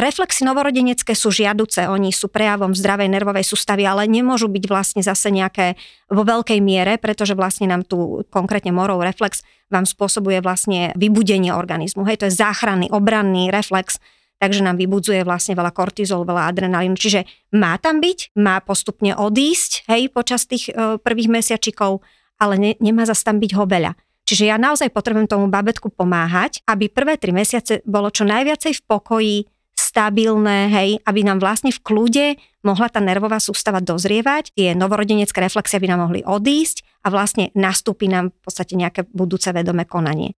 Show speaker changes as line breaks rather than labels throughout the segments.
Reflexy novorodenecké sú žiaduce, oni sú prejavom zdravej nervovej sústavy, ale nemôžu byť vlastne zase nejaké vo veľkej miere, pretože vlastne nám tu konkrétne morov reflex vám spôsobuje vlastne vybudenie organizmu. Hej, to je záchranný, obranný reflex, takže nám vybudzuje vlastne veľa kortizol, veľa adrenalínu. Čiže má tam byť, má postupne odísť, hej, počas tých e, prvých mesiačikov, ale ne, nemá zase tam byť ho veľa. Čiže ja naozaj potrebujem tomu babetku pomáhať, aby prvé tri mesiace bolo čo najviacej v pokoji, stabilné, hej, aby nám vlastne v kľude mohla tá nervová sústava dozrievať, tie novorodenecké reflexie by nám mohli odísť a vlastne nastúpi nám v podstate nejaké budúce vedomé konanie.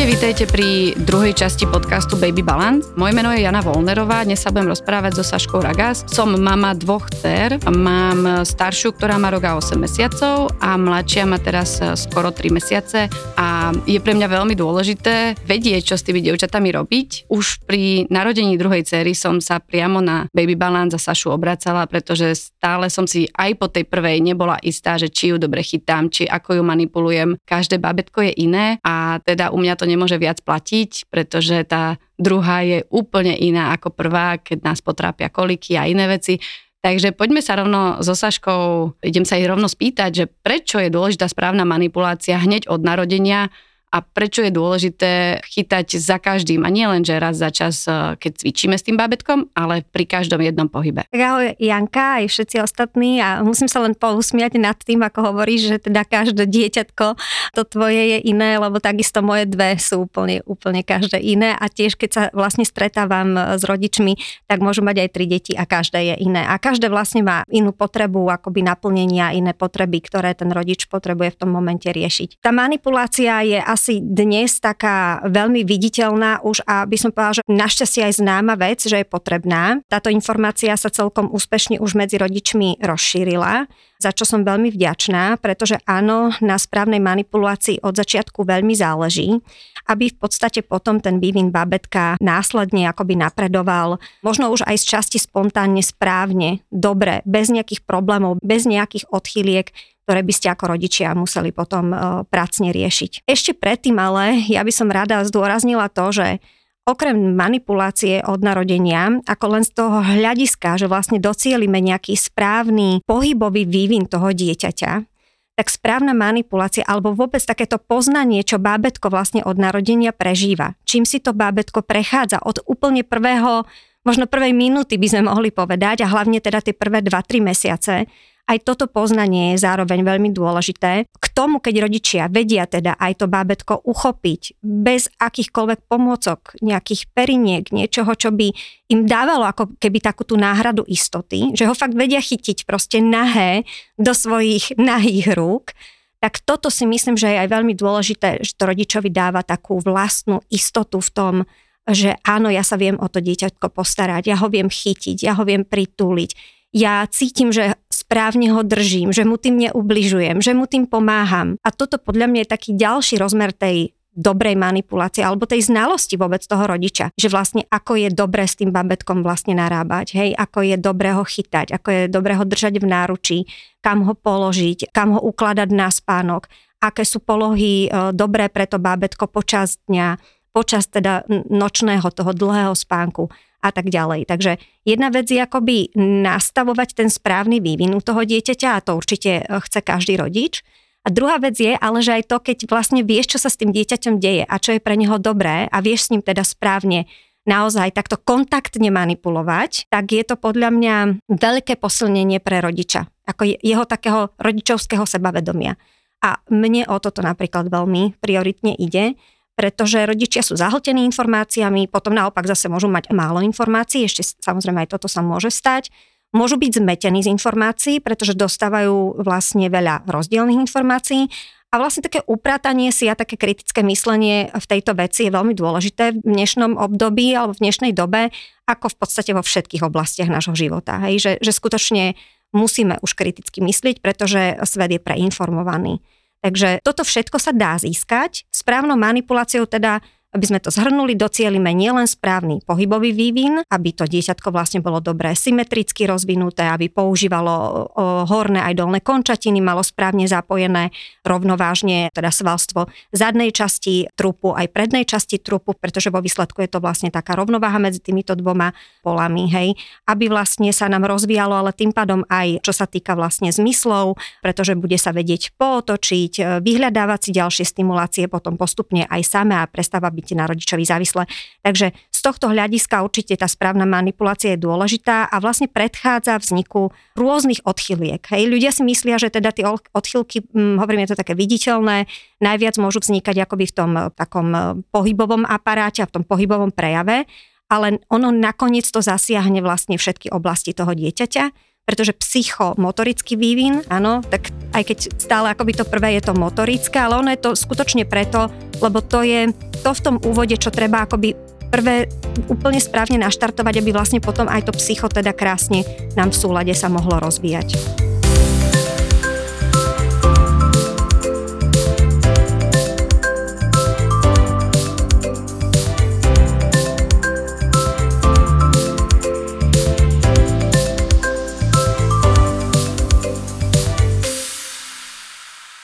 Ahojte, vítajte pri druhej časti podcastu Baby Balance. Moje meno je Jana Volnerová, dnes sa budem rozprávať so Saškou Ragas. Som mama dvoch dcer, mám staršiu, ktorá má rok a 8 mesiacov a mladšia má teraz skoro 3 mesiace a je pre mňa veľmi dôležité vedieť, čo s tými dievčatami robiť. Už pri narodení druhej cery som sa priamo na Baby Balance a Sašu obracala, pretože stále som si aj po tej prvej nebola istá, že či ju dobre chytám, či ako ju manipulujem. Každé babetko je iné a teda u mňa to nemôže viac platiť, pretože tá druhá je úplne iná ako prvá, keď nás potrápia koliky a iné veci. Takže poďme sa rovno so Saškou, idem sa jej rovno spýtať, že prečo je dôležitá správna manipulácia hneď od narodenia, a prečo je dôležité chytať za každým a nie len, že raz za čas, e, keď cvičíme s tým bábetkom, ale pri každom jednom pohybe.
ahoj Janka aj všetci ostatní a musím sa len pousmiať nad tým, ako hovoríš, že teda každé dieťatko to tvoje je iné, lebo takisto moje dve sú úplne, úplne každé iné a tiež keď sa vlastne stretávam e, s rodičmi, tak môžu mať aj tri deti a každé je iné. A každé vlastne má inú potrebu akoby naplnenia, iné potreby, ktoré ten rodič potrebuje v tom momente riešiť. Tá manipulácia je asi asi dnes taká veľmi viditeľná už a by som povedala, že našťastie aj známa vec, že je potrebná. Táto informácia sa celkom úspešne už medzi rodičmi rozšírila za čo som veľmi vďačná, pretože áno, na správnej manipulácii od začiatku veľmi záleží, aby v podstate potom ten vývin babetka následne akoby napredoval, možno už aj z časti spontánne, správne, dobre, bez nejakých problémov, bez nejakých odchyliek, ktoré by ste ako rodičia museli potom e, pracne riešiť. Ešte predtým ale ja by som rada zdôraznila to, že okrem manipulácie od narodenia, ako len z toho hľadiska, že vlastne docielime nejaký správny pohybový vývin toho dieťaťa, tak správna manipulácia alebo vôbec takéto poznanie, čo bábetko vlastne od narodenia prežíva. Čím si to bábetko prechádza od úplne prvého, možno prvej minúty by sme mohli povedať a hlavne teda tie prvé 2-3 mesiace, aj toto poznanie je zároveň veľmi dôležité. K tomu, keď rodičia vedia teda aj to bábetko uchopiť bez akýchkoľvek pomôcok, nejakých periniek, niečoho, čo by im dávalo ako keby takú tú náhradu istoty, že ho fakt vedia chytiť proste nahé do svojich nahých rúk, tak toto si myslím, že je aj veľmi dôležité, že to rodičovi dáva takú vlastnú istotu v tom, že áno, ja sa viem o to dieťatko postarať, ja ho viem chytiť, ja ho viem pritúliť, ja cítim, že správne ho držím, že mu tým neubližujem, že mu tým pomáham. A toto podľa mňa je taký ďalší rozmer tej dobrej manipulácie alebo tej znalosti vôbec toho rodiča, že vlastne ako je dobré s tým babetkom vlastne narábať, hej, ako je dobré ho chytať, ako je dobré ho držať v náručí, kam ho položiť, kam ho ukladať na spánok, aké sú polohy e, dobré pre to bábetko počas dňa, počas teda nočného toho dlhého spánku a tak ďalej. Takže jedna vec je akoby nastavovať ten správny vývin u toho dieťaťa a to určite e, chce každý rodič. A druhá vec je ale, že aj to, keď vlastne vieš, čo sa s tým dieťaťom deje a čo je pre neho dobré a vieš s ním teda správne naozaj takto kontaktne manipulovať, tak je to podľa mňa veľké posilnenie pre rodiča, ako jeho takého rodičovského sebavedomia. A mne o toto napríklad veľmi prioritne ide, pretože rodičia sú zahltení informáciami, potom naopak zase môžu mať málo informácií, ešte samozrejme aj toto sa môže stať. Môžu byť zmetení z informácií, pretože dostávajú vlastne veľa rozdielných informácií a vlastne také upratanie si a také kritické myslenie v tejto veci je veľmi dôležité v dnešnom období alebo v dnešnej dobe, ako v podstate vo všetkých oblastiach nášho života. Hej? Že, že skutočne musíme už kriticky myslieť, pretože svet je preinformovaný. Takže toto všetko sa dá získať. Správnou manipuláciou teda aby sme to zhrnuli, docielime nielen správny pohybový vývin, aby to dieťatko vlastne bolo dobre symetricky rozvinuté, aby používalo horné aj dolné končatiny, malo správne zapojené rovnovážne teda svalstvo zadnej časti trupu aj prednej časti trupu, pretože vo výsledku je to vlastne taká rovnováha medzi týmito dvoma polami, hej, aby vlastne sa nám rozvíjalo, ale tým pádom aj čo sa týka vlastne zmyslov, pretože bude sa vedieť pootočiť, vyhľadávať si ďalšie stimulácie potom postupne aj samé a prestáva byť na rodičovi závislé. Takže z tohto hľadiska určite tá správna manipulácia je dôležitá a vlastne predchádza vzniku rôznych odchyliek. Hej, ľudia si myslia, že teda tie odchylky, hm, hovorím, je to také viditeľné, najviac môžu vznikať akoby v tom eh, takom eh, pohybovom aparáte a v tom pohybovom prejave, ale ono nakoniec to zasiahne vlastne všetky oblasti toho dieťaťa pretože psychomotorický vývin, áno, tak aj keď stále akoby to prvé je to motorické, ale ono je to skutočne preto, lebo to je to v tom úvode, čo treba akoby prvé úplne správne naštartovať, aby vlastne potom aj to psycho teda krásne nám v súlade sa mohlo rozvíjať.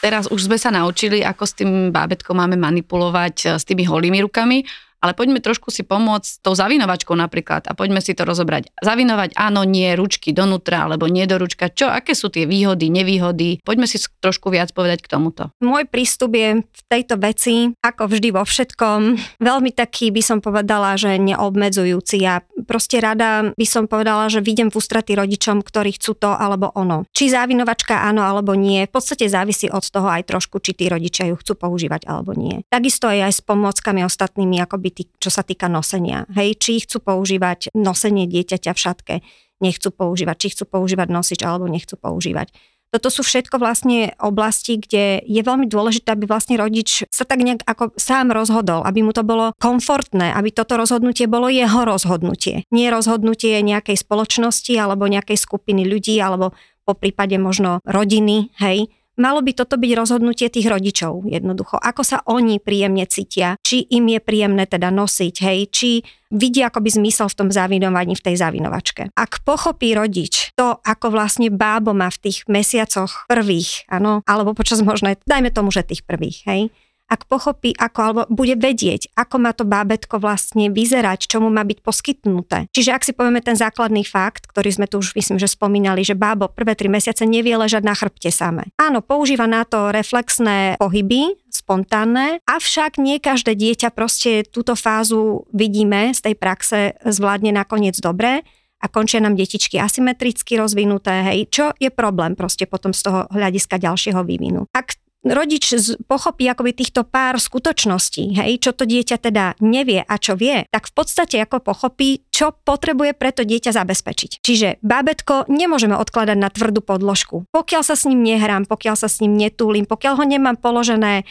Teraz už sme sa naučili, ako s tým bábetkom máme manipulovať eh, s tými holými rukami, ale poďme trošku si pomôcť tou zavinovačkou napríklad a poďme si to rozobrať. Zavinovať áno, nie, ručky donútra alebo nie do ručka. Čo, aké sú tie výhody, nevýhody? Poďme si trošku viac povedať k tomuto.
Môj prístup je v tejto veci, ako vždy vo všetkom, veľmi taký by som povedala, že neobmedzujúci. Ja proste rada by som povedala, že vidím v ústratí rodičom, ktorí chcú to alebo ono. Či závinovačka áno alebo nie, v podstate závisí od toho aj trošku, či tí rodičia ju chcú používať alebo nie. Takisto je aj s pomôckami ostatnými, ako by tý, čo sa týka nosenia. Hej, či chcú používať nosenie dieťaťa v šatke, nechcú používať, či chcú používať nosič alebo nechcú používať. Toto sú všetko vlastne oblasti, kde je veľmi dôležité, aby vlastne rodič sa tak nejak ako sám rozhodol, aby mu to bolo komfortné, aby toto rozhodnutie bolo jeho rozhodnutie. Nie rozhodnutie nejakej spoločnosti alebo nejakej skupiny ľudí alebo po prípade možno rodiny, hej, Malo by toto byť rozhodnutie tých rodičov jednoducho. Ako sa oni príjemne cítia, či im je príjemné teda nosiť, hej, či vidia akoby zmysel v tom zavinovaní v tej zavinovačke. Ak pochopí rodič to, ako vlastne bábo má v tých mesiacoch prvých, áno, alebo počas možno, dajme tomu, že tých prvých, hej, ak pochopí, ako, alebo bude vedieť, ako má to bábetko vlastne vyzerať, čo mu má byť poskytnuté. Čiže ak si povieme ten základný fakt, ktorý sme tu už myslím, že spomínali, že bábo prvé tri mesiace nevie ležať na chrbte samé. Áno, používa na to reflexné pohyby, spontánne, avšak nie každé dieťa proste túto fázu vidíme z tej praxe zvládne nakoniec dobre a končia nám detičky asymetricky rozvinuté, hej, čo je problém proste potom z toho hľadiska ďalšieho vývinu. Ak rodič pochopí akoby týchto pár skutočností, hej, čo to dieťa teda nevie a čo vie, tak v podstate ako pochopí, čo potrebuje preto dieťa zabezpečiť. Čiže bábetko nemôžeme odkladať na tvrdú podložku. Pokiaľ sa s ním nehrám, pokiaľ sa s ním netúlim, pokiaľ ho nemám položené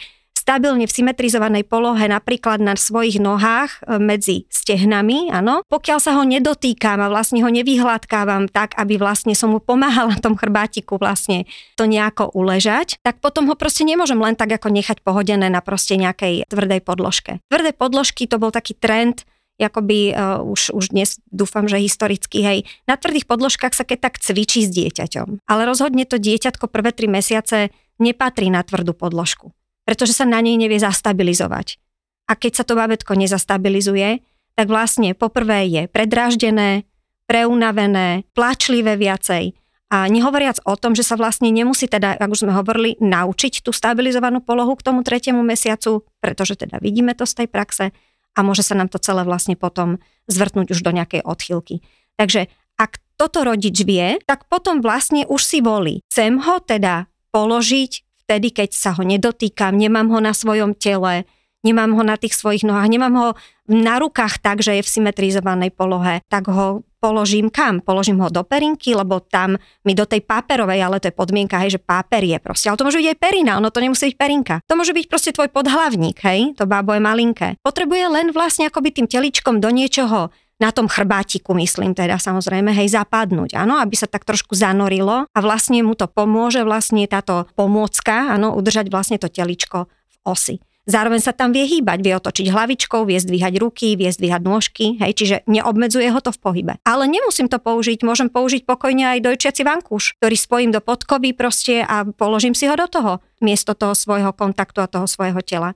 stabilne v symetrizovanej polohe, napríklad na svojich nohách e, medzi stehnami, áno. Pokiaľ sa ho nedotýkam a vlastne ho nevyhľadkávam tak, aby vlastne som mu pomáhala tom chrbátiku vlastne to nejako uležať, tak potom ho proste nemôžem len tak ako nechať pohodené na proste nejakej tvrdej podložke. Tvrdé podložky to bol taký trend, akoby uh, už, už dnes dúfam, že historicky, hej, na tvrdých podložkách sa keď tak cvičí s dieťaťom. Ale rozhodne to dieťatko prvé tri mesiace nepatrí na tvrdú podložku pretože sa na nej nevie zastabilizovať. A keď sa to babetko nezastabilizuje, tak vlastne poprvé je predráždené, preunavené, plačlivé viacej. A nehovoriac o tom, že sa vlastne nemusí teda, ako už sme hovorili, naučiť tú stabilizovanú polohu k tomu tretiemu mesiacu, pretože teda vidíme to z tej praxe a môže sa nám to celé vlastne potom zvrtnúť už do nejakej odchylky. Takže ak toto rodič vie, tak potom vlastne už si volí. Chcem ho teda položiť vtedy, keď sa ho nedotýkam, nemám ho na svojom tele, nemám ho na tých svojich nohách, nemám ho na rukách tak, že je v symetrizovanej polohe, tak ho položím kam? Položím ho do perinky, lebo tam mi do tej páperovej, ale to je podmienka, hej, že páper je proste. Ale to môže byť aj perina, ono to nemusí byť perinka. To môže byť proste tvoj podhlavník, hej, to bábo je malinké. Potrebuje len vlastne akoby tým teličkom do niečoho na tom chrbátiku, myslím teda samozrejme, hej, zapadnúť, áno, aby sa tak trošku zanorilo a vlastne mu to pomôže vlastne táto pomôcka, áno, udržať vlastne to teličko v osi. Zároveň sa tam vie hýbať, vie otočiť hlavičkou, vie zdvíhať ruky, vie zdvíhať nôžky, hej, čiže neobmedzuje ho to v pohybe. Ale nemusím to použiť, môžem použiť pokojne aj dojčiaci vankúš, ktorý spojím do podkovy proste a položím si ho do toho, miesto toho svojho kontaktu a toho svojho tela.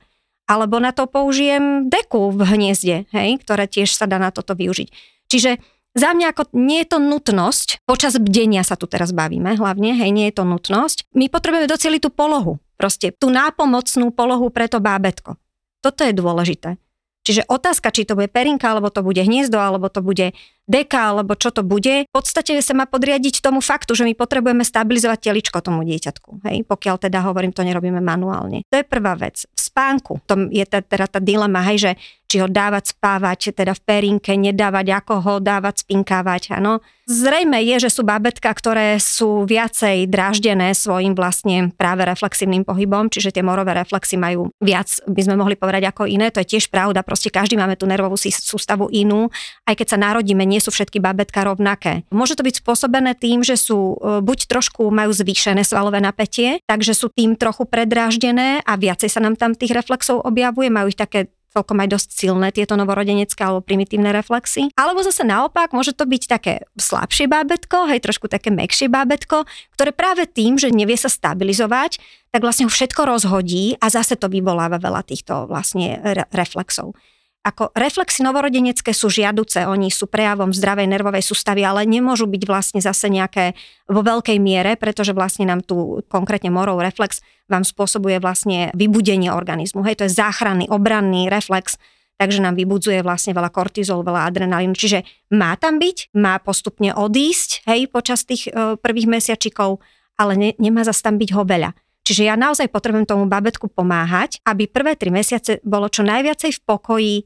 Alebo na to použijem deku v hniezde, hej, ktoré tiež sa dá na toto využiť. Čiže za mňa ako nie je to nutnosť, počas bdenia sa tu teraz bavíme hlavne, hej, nie je to nutnosť. My potrebujeme doceliť tú polohu, proste tú nápomocnú polohu pre to bábetko. Toto je dôležité. Čiže otázka, či to bude perinka, alebo to bude hniezdo, alebo to bude deka, alebo čo to bude, v podstate sa má podriadiť tomu faktu, že my potrebujeme stabilizovať teličko tomu dieťatku. Hej? Pokiaľ teda hovorím, to nerobíme manuálne. To je prvá vec. V spánku, to je teda tá dilema, hej, že či ho dávať spávať, teda v perinke, nedávať, ako ho dávať spinkávať, áno. Zrejme je, že sú babetka, ktoré sú viacej dráždené svojim vlastne práve reflexívnym pohybom, čiže tie morové reflexy majú viac, by sme mohli povedať ako iné, to je tiež pravda, proste každý máme tú nervovú sústavu inú, aj keď sa narodíme, nie sú všetky babetka rovnaké. Môže to byť spôsobené tým, že sú e, buď trošku majú zvýšené svalové napätie, takže sú tým trochu predráždené a viacej sa nám tam tých reflexov objavuje, majú ich také celkom aj dosť silné tieto novorodenecké alebo primitívne reflexy. Alebo zase naopak, môže to byť také slabšie bábetko, hej, trošku také mekšie bábetko, ktoré práve tým, že nevie sa stabilizovať, tak vlastne ho všetko rozhodí a zase to vyvoláva veľa týchto vlastne re- reflexov. Ako reflexy novorodenecké sú žiaduce, oni sú prejavom zdravej nervovej sústavy, ale nemôžu byť vlastne zase nejaké vo veľkej miere, pretože vlastne nám tu konkrétne morov reflex vám spôsobuje vlastne vybudenie organizmu. Hej, to je záchranný, obranný reflex, takže nám vybudzuje vlastne veľa kortizol, veľa adrenalínu. Čiže má tam byť, má postupne odísť, hej, počas tých e, prvých mesiačikov, ale ne, nemá zase tam byť ho veľa. Čiže ja naozaj potrebujem tomu babetku pomáhať, aby prvé tri mesiace bolo čo najviacej v pokoji,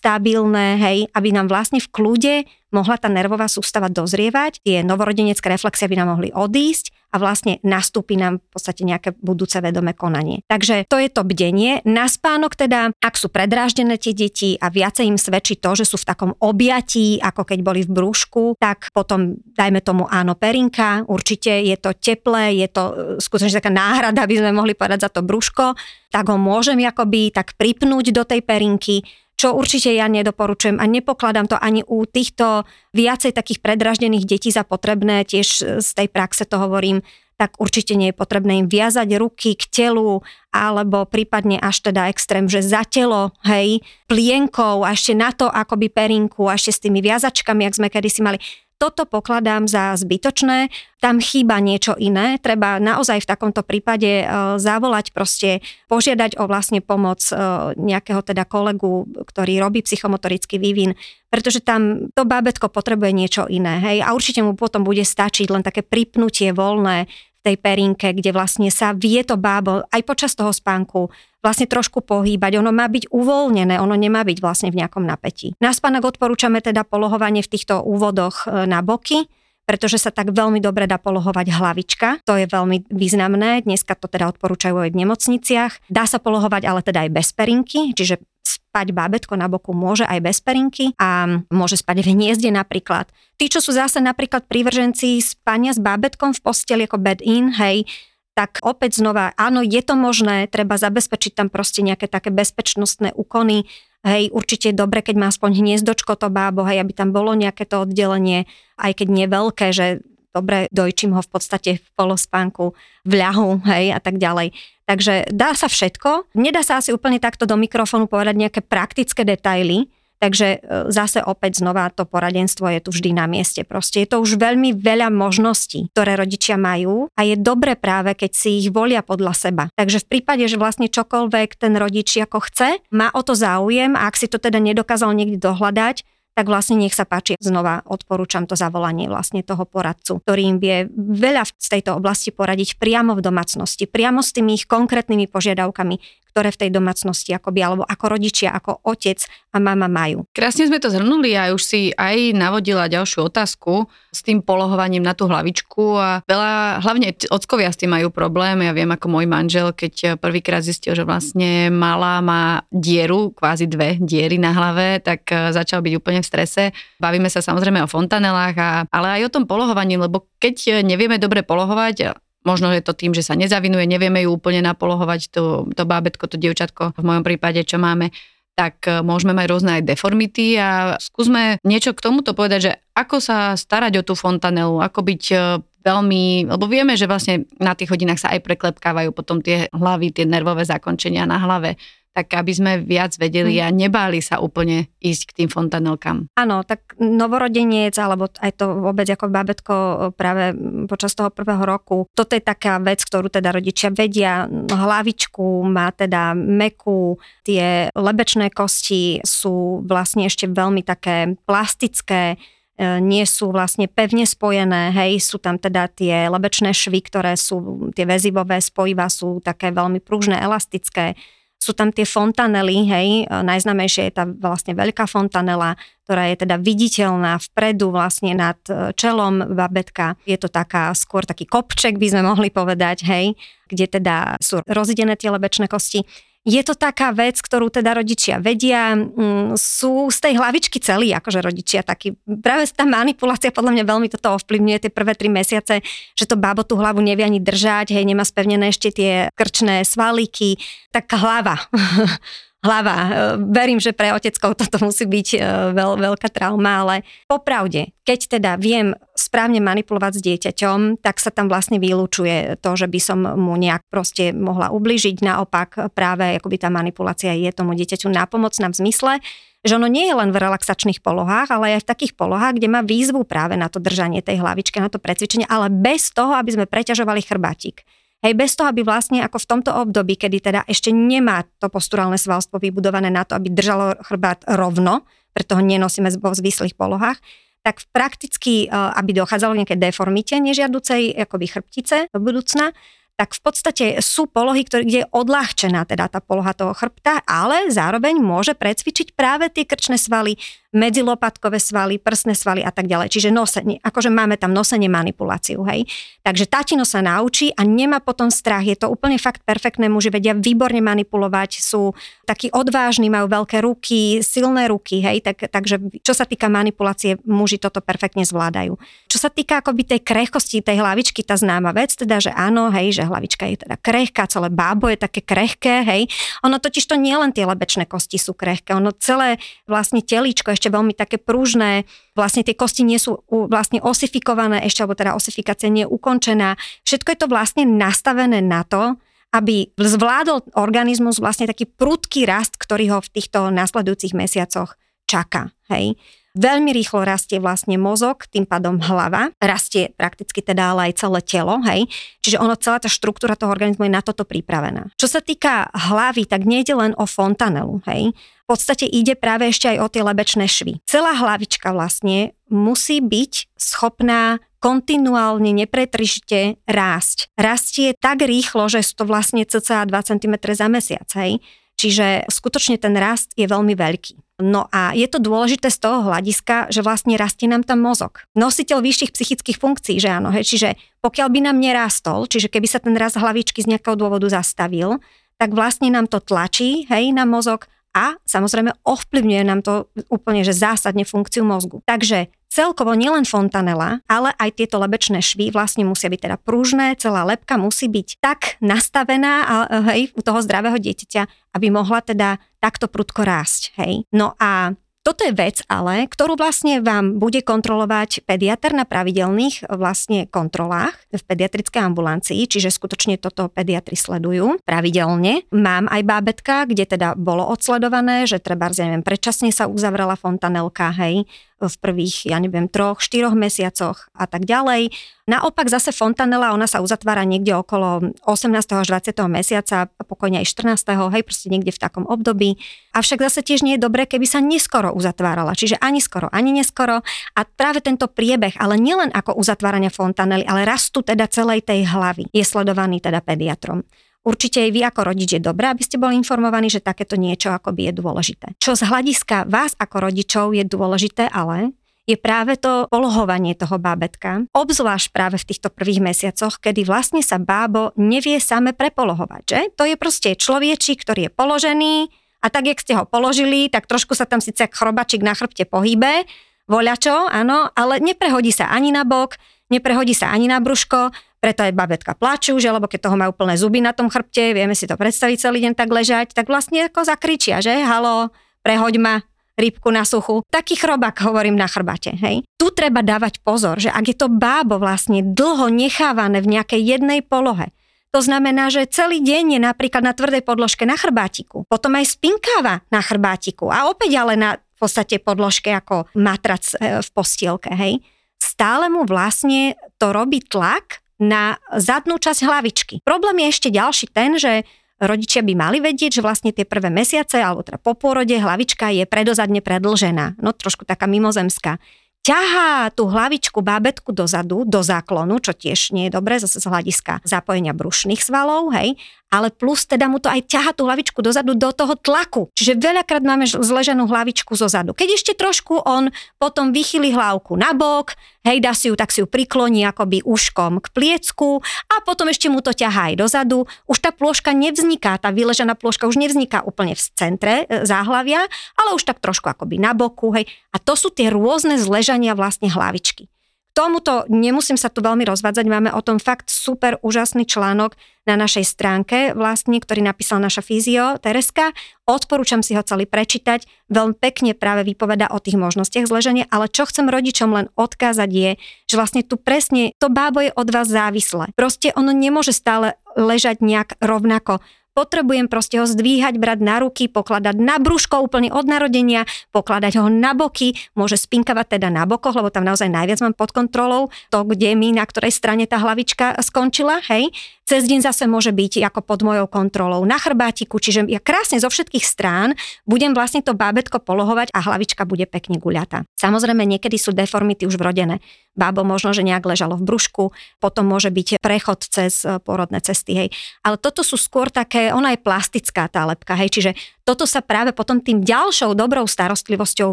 stabilné, hej, aby nám vlastne v kľude mohla tá nervová sústava dozrievať, tie novorodenecké reflexie by nám mohli odísť a vlastne nastúpi nám v podstate nejaké budúce vedomé konanie. Takže to je to bdenie. Na spánok teda, ak sú predráždené tie deti a viacej im svedčí to, že sú v takom objatí, ako keď boli v brúšku, tak potom dajme tomu áno perinka, určite je to teplé, je to e, skutočne taká náhrada, by sme mohli povedať za to brúško, tak ho môžem akoby tak pripnúť do tej perinky, čo určite ja nedoporučujem a nepokladám to ani u týchto viacej takých predraždených detí za potrebné, tiež z tej praxe to hovorím, tak určite nie je potrebné im viazať ruky k telu alebo prípadne až teda extrém, že za telo, hej, plienkou a ešte na to akoby perinku a ešte s tými viazačkami, ak sme kedysi mali toto pokladám za zbytočné, tam chýba niečo iné, treba naozaj v takomto prípade e, zavolať proste, požiadať o vlastne pomoc e, nejakého teda kolegu, ktorý robí psychomotorický vývin, pretože tam to bábetko potrebuje niečo iné, hej, a určite mu potom bude stačiť len také pripnutie voľné tej perinke, kde vlastne sa vie to bábo aj počas toho spánku vlastne trošku pohýbať. Ono má byť uvoľnené, ono nemá byť vlastne v nejakom napätí. Na spánok odporúčame teda polohovanie v týchto úvodoch e, na boky, pretože sa tak veľmi dobre dá polohovať hlavička. To je veľmi významné. Dneska to teda odporúčajú aj v nemocniciach. Dá sa polohovať ale teda aj bez perinky, čiže spať bábetko na boku môže aj bez perinky a môže spať v hniezde napríklad. Tí, čo sú zase napríklad prívrženci spania s bábetkom v posteli ako bed in, hej, tak opäť znova, áno, je to možné, treba zabezpečiť tam proste nejaké také bezpečnostné úkony, hej, určite je dobre, keď má aspoň hniezdočko to bábo, hej, aby tam bolo nejaké to oddelenie, aj keď nie veľké, že dobre, dojčím ho v podstate v polospánku, v ľahu, hej, a tak ďalej. Takže dá sa všetko. Nedá sa asi úplne takto do mikrofónu povedať nejaké praktické detaily, Takže e, zase opäť znova to poradenstvo je tu vždy na mieste. Proste je to už veľmi veľa možností, ktoré rodičia majú a je dobre práve, keď si ich volia podľa seba. Takže v prípade, že vlastne čokoľvek ten rodič ako chce, má o to záujem a ak si to teda nedokázal niekde dohľadať, tak vlastne nech sa páči. Znova odporúčam to zavolanie vlastne toho poradcu, ktorý im vie veľa z tejto oblasti poradiť priamo v domácnosti, priamo s tými ich konkrétnymi požiadavkami, ktoré v tej domácnosti akoby, alebo ako rodičia, ako otec a mama majú.
Krásne sme to zhrnuli a už si aj navodila ďalšiu otázku s tým polohovaním na tú hlavičku a veľa, hlavne ockovia s tým majú problém. Ja viem, ako môj manžel, keď prvýkrát zistil, že vlastne malá má dieru, kvázi dve diery na hlave, tak e, začal byť úplne v strese. Bavíme sa samozrejme o fontanelách, a, ale aj o tom polohovaní, lebo keď nevieme dobre polohovať, možno je to tým, že sa nezavinuje, nevieme ju úplne napolohovať, to, to bábetko, to dievčatko, v mojom prípade, čo máme, tak e, môžeme mať rôzne aj deformity a skúsme niečo k tomuto povedať, že ako sa starať o tú fontanelu, ako byť e, veľmi, lebo vieme, že vlastne na tých hodinách sa aj preklepkávajú potom tie hlavy, tie nervové zakončenia na hlave tak aby sme viac vedeli a nebáli sa úplne ísť k tým fontanelkám.
Áno, tak novorodenec, alebo aj to vôbec ako bábetko práve počas toho prvého roku, toto je taká vec, ktorú teda rodičia vedia. Hlavičku má teda mekú, tie lebečné kosti sú vlastne ešte veľmi také plastické, e, nie sú vlastne pevne spojené, hej, sú tam teda tie lebečné švy, ktoré sú, tie väzivové spojiva sú také veľmi pružné, elastické sú tam tie fontanely, hej, e, najznamejšia je tá vlastne veľká fontanela, ktorá je teda viditeľná vpredu vlastne nad e, čelom babetka. Je to taká skôr taký kopček, by sme mohli povedať, hej, kde teda sú rozidené tie lebečné kosti je to taká vec, ktorú teda rodičia vedia, mm, sú z tej hlavičky celí, akože rodičia taký, práve tá manipulácia podľa mňa veľmi toto ovplyvňuje tie prvé tri mesiace, že to bábo tú hlavu nevie ani držať, hej, nemá spevnené ešte tie krčné svalíky, tak hlava hlava. E, verím, že pre oteckov toto musí byť e, veľ, veľká trauma, ale popravde, keď teda viem správne manipulovať s dieťaťom, tak sa tam vlastne vylúčuje to, že by som mu nejak proste mohla ubližiť. Naopak práve akoby tá manipulácia je tomu dieťaťu nápomocná v zmysle, že ono nie je len v relaxačných polohách, ale aj v takých polohách, kde má výzvu práve na to držanie tej hlavičky, na to precvičenie, ale bez toho, aby sme preťažovali chrbátik. Hej, bez toho, aby vlastne ako v tomto období, kedy teda ešte nemá to posturálne svalstvo vybudované na to, aby držalo chrbát rovno, preto ho nenosíme vo zvislých polohách, tak prakticky, e, aby dochádzalo k nejakej deformite nežiaducej akoby chrbtice do budúcna, tak v podstate sú polohy, ktoré, kde je odľahčená teda tá poloha toho chrbta, ale zároveň môže precvičiť práve tie krčné svaly, medzilopatkové svaly, prsné svaly a tak ďalej. Čiže nosenie, akože máme tam nosenie manipuláciu, hej. Takže tatino sa naučí a nemá potom strach. Je to úplne fakt perfektné, muži vedia výborne manipulovať, sú takí odvážni, majú veľké ruky, silné ruky, hej, tak, takže čo sa týka manipulácie, muži toto perfektne zvládajú. Čo sa týka akoby tej krehkosti tej hlavičky, tá známa vec, teda, že áno, hej, že hlavička je teda krehká, celé bábo je také krehké, hej. Ono totiž to nie len tie lebečné kosti sú krehké, ono celé vlastne teličko ešte veľmi také pružné, vlastne tie kosti nie sú vlastne osifikované ešte, alebo teda osifikácia nie je ukončená. Všetko je to vlastne nastavené na to, aby zvládol organizmus vlastne taký prudký rast, ktorý ho v týchto nasledujúcich mesiacoch čaká. Hej. Veľmi rýchlo rastie vlastne mozog, tým pádom hlava, rastie prakticky teda ale aj celé telo, hej. Čiže ono, celá tá štruktúra toho organizmu je na toto pripravená. Čo sa týka hlavy, tak nejde len o fontanelu, hej. V podstate ide práve ešte aj o tie lebečné švy. Celá hlavička vlastne musí byť schopná kontinuálne, nepretržite rásť. Rastie tak rýchlo, že sú to vlastne cca 2 cm za mesiac, hej. Čiže skutočne ten rast je veľmi veľký. No a je to dôležité z toho hľadiska, že vlastne rastie nám tam mozog. Nositeľ vyšších psychických funkcií, že áno, hej, čiže pokiaľ by nám nerástol, čiže keby sa ten rast hlavičky z nejakého dôvodu zastavil, tak vlastne nám to tlačí, hej, na mozog a samozrejme ovplyvňuje nám to úplne, že zásadne funkciu mozgu. Takže Celkovo nielen fontanela, ale aj tieto lebečné švy vlastne musia byť teda pružné, celá lepka musí byť tak nastavená a, hej, u toho zdravého dieťaťa, aby mohla teda takto prudko rásť. Hej. No a toto je vec ale, ktorú vlastne vám bude kontrolovať pediatr na pravidelných vlastne kontrolách v pediatrickej ambulancii, čiže skutočne toto pediatri sledujú pravidelne. Mám aj bábetka, kde teda bolo odsledované, že treba, neviem, predčasne sa uzavrela fontanelka, hej, v prvých, ja neviem, troch, štyroch mesiacoch a tak ďalej. Naopak zase fontanela, ona sa uzatvára niekde okolo 18. až 20. mesiaca, pokojne aj 14. hej, proste niekde v takom období. Avšak zase tiež nie je dobré, keby sa neskoro uzatvárala, čiže ani skoro, ani neskoro. A práve tento priebeh, ale nielen ako uzatvárania fontanely, ale rastu teda celej tej hlavy je sledovaný teda pediatrom. Určite aj vy ako rodič je dobré, aby ste boli informovaní, že takéto niečo akoby je dôležité. Čo z hľadiska vás ako rodičov je dôležité, ale je práve to polohovanie toho bábetka, obzvlášť práve v týchto prvých mesiacoch, kedy vlastne sa bábo nevie same prepolohovať, že? To je proste človečik, ktorý je položený a tak, jak ste ho položili, tak trošku sa tam síce chrobačik na chrbte pohybe, voľačo, áno, ale neprehodí sa ani na bok, neprehodí sa ani na brúško, Preto aj babetka plačú, že lebo keď toho majú plné zuby na tom chrbte, vieme si to predstaviť celý deň tak ležať, tak vlastne ako zakričia, že halo, prehoď ma, rybku na suchu. Taký chrobák hovorím na chrbate, hej. Tu treba dávať pozor, že ak je to bábo vlastne dlho nechávané v nejakej jednej polohe, to znamená, že celý deň je napríklad na tvrdej podložke na chrbátiku. Potom aj spinkáva na chrbátiku. A opäť ale na v podstate podložke ako matrac e, v postielke, hej. Stále mu vlastne to robí tlak na zadnú časť hlavičky. Problém je ešte ďalší ten, že rodičia by mali vedieť, že vlastne tie prvé mesiace alebo teda po pôrode hlavička je predozadne predlžená, no trošku taká mimozemská ťahá tú hlavičku bábetku dozadu, do záklonu, čo tiež nie je dobré zase z hľadiska zapojenia brušných svalov, hej, ale plus teda mu to aj ťaha tú hlavičku dozadu do toho tlaku. Čiže veľakrát máme zleženú hlavičku zozadu. Keď ešte trošku on potom vychýli hlavku na bok, hej, dá si ju, tak si ju prikloní akoby uškom k pliecku a potom ešte mu to ťahá aj dozadu. Už tá plôžka nevzniká, tá vyležená plôžka už nevzniká úplne v centre e, záhlavia, ale už tak trošku akoby na boku, hej. A to sú tie rôzne zležania vlastne hlavičky tomuto nemusím sa tu veľmi rozvádzať, máme o tom fakt super úžasný článok na našej stránke, vlastne, ktorý napísal naša fyzio Tereska. Odporúčam si ho celý prečítať, veľmi pekne práve vypoveda o tých možnostiach zleženia, ale čo chcem rodičom len odkázať je, že vlastne tu presne to bábo je od vás závislé. Proste ono nemôže stále ležať nejak rovnako potrebujem proste ho zdvíhať, brať na ruky, pokladať na brúško úplne od narodenia, pokladať ho na boky, môže spinkavať teda na bokoch, lebo tam naozaj najviac mám pod kontrolou to, kde mi, na ktorej strane tá hlavička skončila, hej. Cez deň zase môže byť ako pod mojou kontrolou na chrbátiku, čiže ja krásne zo všetkých strán budem vlastne to bábetko polohovať a hlavička bude pekne guľatá. Samozrejme, niekedy sú deformity už vrodené. Bábo možno, že nejak ležalo v brúšku, potom môže byť prechod cez e, porodné cesty, hej. Ale toto sú skôr také, ona je plastická tá lepka, hej, čiže toto sa práve potom tým ďalšou dobrou starostlivosťou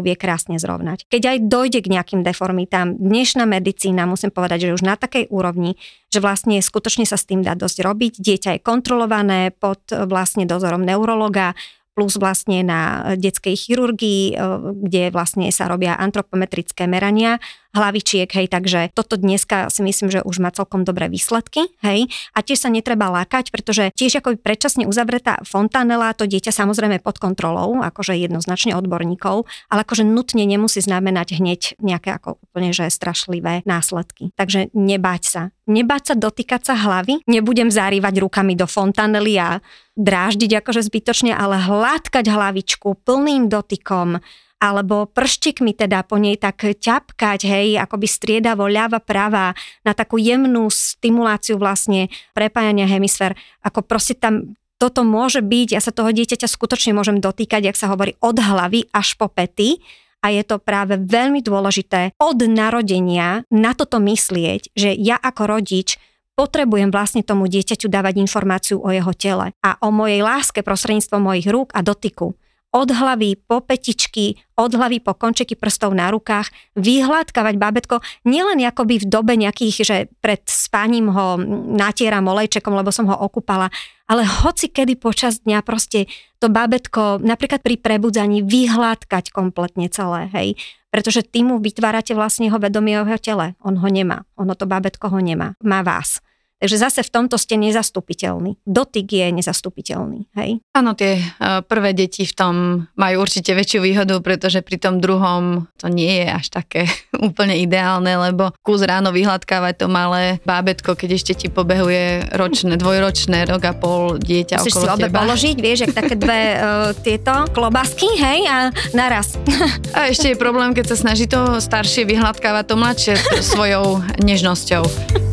vie krásne zrovnať. Keď aj dojde k nejakým deformitám, dnešná medicína, musím povedať, že už na takej úrovni, že vlastne skutočne sa s tým dá dosť robiť. Dieťa je kontrolované pod vlastne dozorom neurologa, plus vlastne na detskej chirurgii, e, kde vlastne sa robia antropometrické merania hlavičiek, hej, takže toto dneska si myslím, že už má celkom dobré výsledky, hej, a tiež sa netreba lákať, pretože tiež ako predčasne uzavretá fontanela, to dieťa samozrejme pod kontrolou, akože jednoznačne odborníkov, ale akože nutne nemusí znamenať hneď nejaké ako úplne, že strašlivé následky. Takže nebáť sa. Nebáť sa dotýkať sa hlavy, nebudem zarývať rukami do fontanely a dráždiť akože zbytočne, ale hladkať hlavičku plným dotykom, alebo prštikmi teda po nej tak ťapkať, hej, akoby striedavo ľava, prava, na takú jemnú stimuláciu vlastne prepájania hemisfér, ako proste tam toto môže byť, ja sa toho dieťaťa skutočne môžem dotýkať, jak sa hovorí, od hlavy až po pety a je to práve veľmi dôležité od narodenia na toto myslieť, že ja ako rodič potrebujem vlastne tomu dieťaťu dávať informáciu o jeho tele a o mojej láske prostredníctvom mojich rúk a dotyku. Od hlavy po petičky, od hlavy po končeky prstov na rukách, vyhľadkávať bábetko nielen akoby v dobe nejakých, že pred spaním ho natieram olejčekom, lebo som ho okúpala, ale hoci kedy počas dňa proste to bábetko napríklad pri prebudzaní vyhľadkať kompletne celé, hej. Pretože tým mu vytvárate vlastne jeho vedomie o jeho tele. On ho nemá. Ono to bábetko ho nemá. Má vás. Takže zase v tomto ste nezastupiteľní. Dotyk je nezastupiteľný, hej?
Áno, tie uh, prvé deti v tom majú určite väčšiu výhodu, pretože pri tom druhom to nie je až také úplne ideálne, lebo kus ráno vyhľadkávať to malé bábetko, keď ešte ti pobehuje ročné, dvojročné, rok a pol dieťa
Musíš
okolo
si obe
teba.
položiť, vieš, jak také dve uh, tieto klobásky, hej, a naraz.
A ešte je problém, keď sa snaží to staršie vyhľadkávať to mladšie svojou nežnosťou.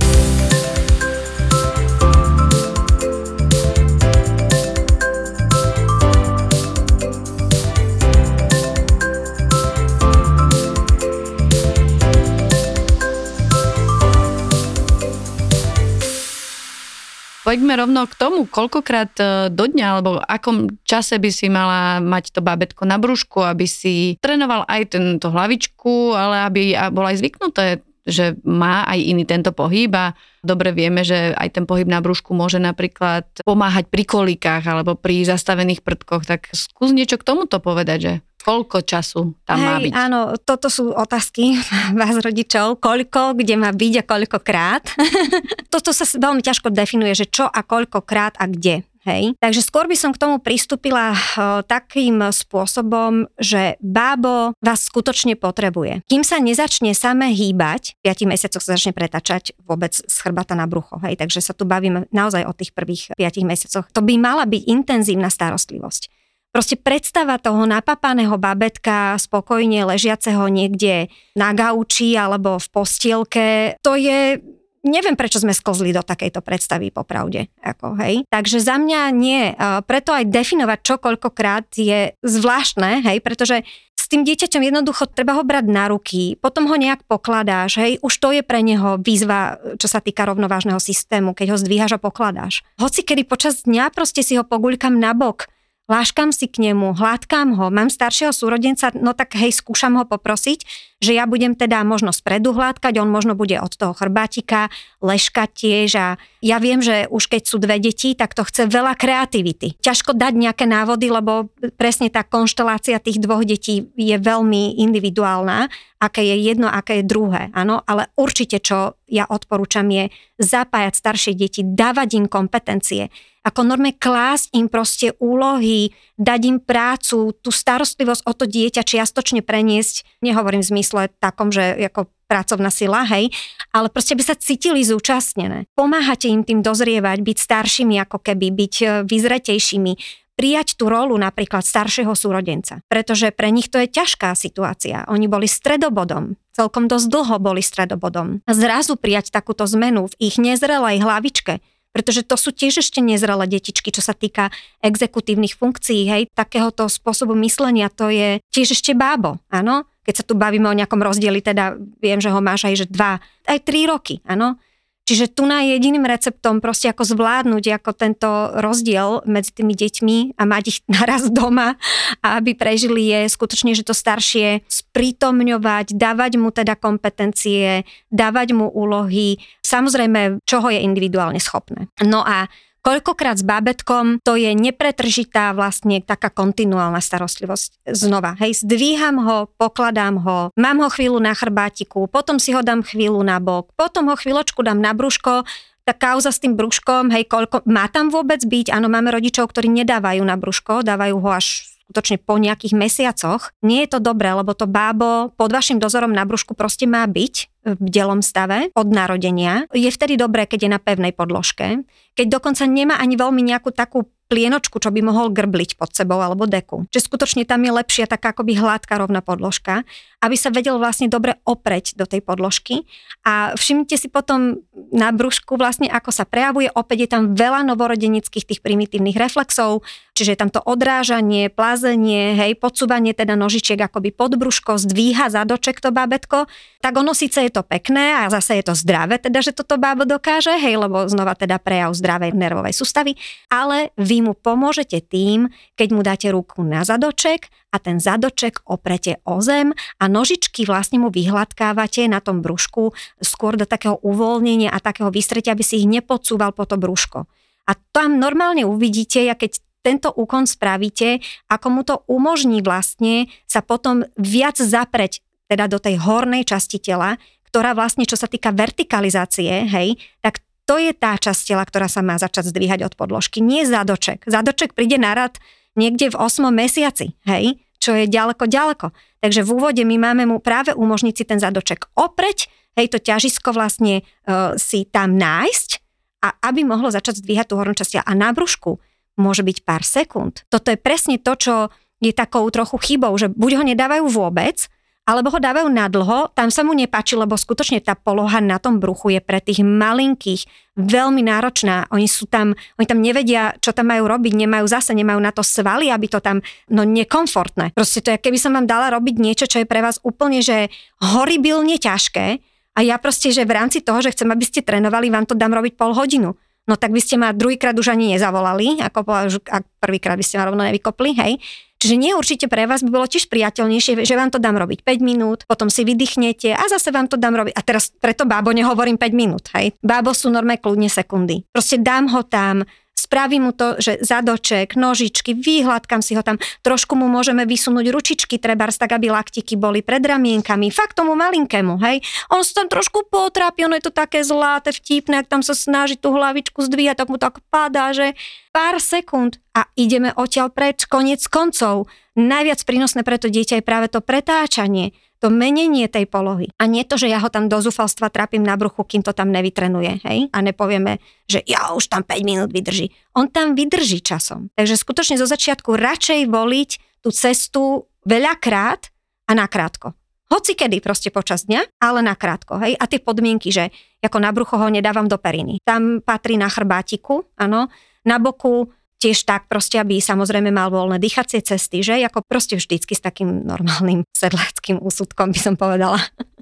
Poďme rovno k tomu, koľkokrát e, do dňa alebo akom čase by si mala mať to bábetko na brúšku, aby si trénoval aj tento hlavičku, ale aby bolo aj zvyknuté že má aj iný tento pohyb a dobre vieme, že aj ten pohyb na brúšku môže napríklad pomáhať pri kolikách alebo pri zastavených prdkoch, tak skús niečo k tomuto povedať, že koľko času tam
Hej,
má byť?
áno, toto sú otázky vás rodičov, koľko, kde má byť a koľkokrát. toto sa veľmi ťažko definuje, že čo a koľkokrát a kde. Hej. Takže skôr by som k tomu pristúpila uh, takým spôsobom, že bábo vás skutočne potrebuje. Kým sa nezačne samé hýbať, v 5 mesiacoch sa začne pretačať vôbec z chrbata na brucho. Hej. Takže sa tu bavíme naozaj o tých prvých 5 mesiacoch. To by mala byť intenzívna starostlivosť. Proste predstava toho napapaného babetka, spokojne ležiaceho niekde na gauči alebo v postielke, to je neviem, prečo sme sklzli do takejto predstavy popravde. Ako, hej. Takže za mňa nie. Preto aj definovať čo koľkokrát je zvláštne, hej, pretože s tým dieťaťom jednoducho treba ho brať na ruky, potom ho nejak pokladáš, hej, už to je pre neho výzva, čo sa týka rovnovážneho systému, keď ho zdvíhaš a pokladáš. Hoci kedy počas dňa proste si ho poguľkam na bok, láškam si k nemu, hladkám ho, mám staršieho súrodenca, no tak hej, skúšam ho poprosiť, že ja budem teda možno spredu hladkať, on možno bude od toho chrbátika, leškať tiež a ja viem, že už keď sú dve deti, tak to chce veľa kreativity. Ťažko dať nejaké návody, lebo presne tá konštelácia tých dvoch detí je veľmi individuálna, aké je jedno, aké je druhé, áno, ale určite čo ja odporúčam je zapájať staršie deti, dávať im kompetencie, ako norme klásť im proste úlohy, dať im prácu, tú starostlivosť o to dieťa čiastočne preniesť, nehovorím v zmysle takom, že ako pracovná sila, hej, ale proste by sa cítili zúčastnené. Pomáhate im tým dozrievať, byť staršími ako keby, byť e, vyzretejšími, prijať tú rolu napríklad staršieho súrodenca. Pretože pre nich to je ťažká situácia. Oni boli stredobodom. Celkom dosť dlho boli stredobodom. A zrazu prijať takúto zmenu v ich nezrelej hlavičke, pretože to sú tiež ešte nezrelé detičky, čo sa týka exekutívnych funkcií, hej, takéhoto spôsobu myslenia, to je tiež ešte bábo, áno? Keď sa tu bavíme o nejakom rozdieli, teda viem, že ho máš aj že dva, aj tri roky, áno? Čiže tu na jediným receptom proste ako zvládnuť ako tento rozdiel medzi tými deťmi a mať ich naraz doma a aby prežili je skutočne, že to staršie sprítomňovať, dávať mu teda kompetencie, dávať mu úlohy, samozrejme, čoho je individuálne schopné. No a Koľkokrát s bábetkom, to je nepretržitá vlastne taká kontinuálna starostlivosť. Znova, hej, zdvíham ho, pokladám ho, mám ho chvíľu na chrbátiku, potom si ho dám chvíľu na bok, potom ho chvíľočku dám na brúško, tá kauza s tým brúškom, hej, koľko, má tam vôbec byť? Áno, máme rodičov, ktorí nedávajú na brúško, dávajú ho až skutočne po nejakých mesiacoch. Nie je to dobré, lebo to bábo pod vašim dozorom na brúšku proste má byť v bdelom stave od narodenia. Je vtedy dobré, keď je na pevnej podložke. Keď dokonca nemá ani veľmi nejakú takú plienočku, čo by mohol grbliť pod sebou alebo deku. Čiže skutočne tam je lepšia taká akoby hladká rovná podložka, aby sa vedel vlastne dobre opreť do tej podložky a všimnite si potom na brúšku vlastne ako sa prejavuje, opäť je tam veľa novorodenických tých primitívnych reflexov, čiže je tam to odrážanie, plázenie, hej, podsúvanie teda nožičiek akoby pod brúško, zdvíha zadoček to bábetko, tak ono síce je to pekné a zase je to zdravé, teda že toto bábo dokáže, hej, lebo znova teda prejav zdravej nervovej sústavy, ale vy mu pomôžete tým, keď mu dáte ruku na zadoček a ten zadoček oprete o zem a nožičky vlastne mu vyhladkávate na tom brúšku skôr do takého uvoľnenia a takého vystretia, aby si ich nepodsúval po to brúško. A tam normálne uvidíte, ja keď tento úkon spravíte, ako mu to umožní vlastne sa potom viac zapreť teda do tej hornej časti tela, ktorá vlastne, čo sa týka vertikalizácie, hej, tak to je tá časť tela, ktorá sa má začať zdvíhať od podložky, nie zadoček. Zadoček príde na rad niekde v 8 mesiaci, hej, čo je ďaleko, ďaleko. Takže v úvode my máme mu práve umožniť si ten zadoček opreť, hej, to ťažisko vlastne uh, si tam nájsť a aby mohlo začať zdvíhať tú hornú časť A na brúšku môže byť pár sekúnd. Toto je presne to, čo je takou trochu chybou, že buď ho nedávajú vôbec, alebo ho dávajú na dlho, tam sa mu nepáči, lebo skutočne tá poloha na tom bruchu je pre tých malinkých veľmi náročná. Oni sú tam, oni tam nevedia, čo tam majú robiť, nemajú zase, nemajú na to svaly, aby to tam, no nekomfortné. Proste to je, keby som vám dala robiť niečo, čo je pre vás úplne, že horibilne ťažké a ja proste, že v rámci toho, že chcem, aby ste trénovali, vám to dám robiť pol hodinu no tak by ste ma druhýkrát už ani nezavolali, ako ak prvýkrát by ste ma rovno nevykopli, hej. Čiže nie určite pre vás by bolo tiež priateľnejšie, že vám to dám robiť 5 minút, potom si vydýchnete a zase vám to dám robiť. A teraz preto bábo nehovorím 5 minút, hej. Bábo sú normálne kľudne sekundy. Proste dám ho tam, spravím mu to, že zadoček, nožičky, vyhľadkam si ho tam, trošku mu môžeme vysunúť ručičky, trebárs tak, aby laktiky boli pred ramienkami, fakt tomu malinkému, hej. On sa tam trošku potrápi, ono je to také zlaté, vtipné, ak tam sa snaží tú hlavičku zdvíhať, tak mu tak padá, že pár sekúnd a ideme odtiaľ preč, koniec koncov. Najviac prínosné pre to dieťa je práve to pretáčanie to menenie tej polohy. A nie to, že ja ho tam do zúfalstva trápim na bruchu, kým to tam nevytrenuje, hej? A nepovieme, že ja už tam 5 minút vydrží. On tam vydrží časom. Takže skutočne zo začiatku radšej voliť tú cestu veľakrát a nakrátko. Hoci kedy proste počas dňa, ale nakrátko, hej. A tie podmienky, že ako na brucho ho nedávam do periny. Tam patrí na chrbátiku, áno. Na boku tiež tak proste, aby samozrejme mal voľné dýchacie cesty, že? Ako proste vždycky s takým normálnym sedláckým úsudkom by som povedala.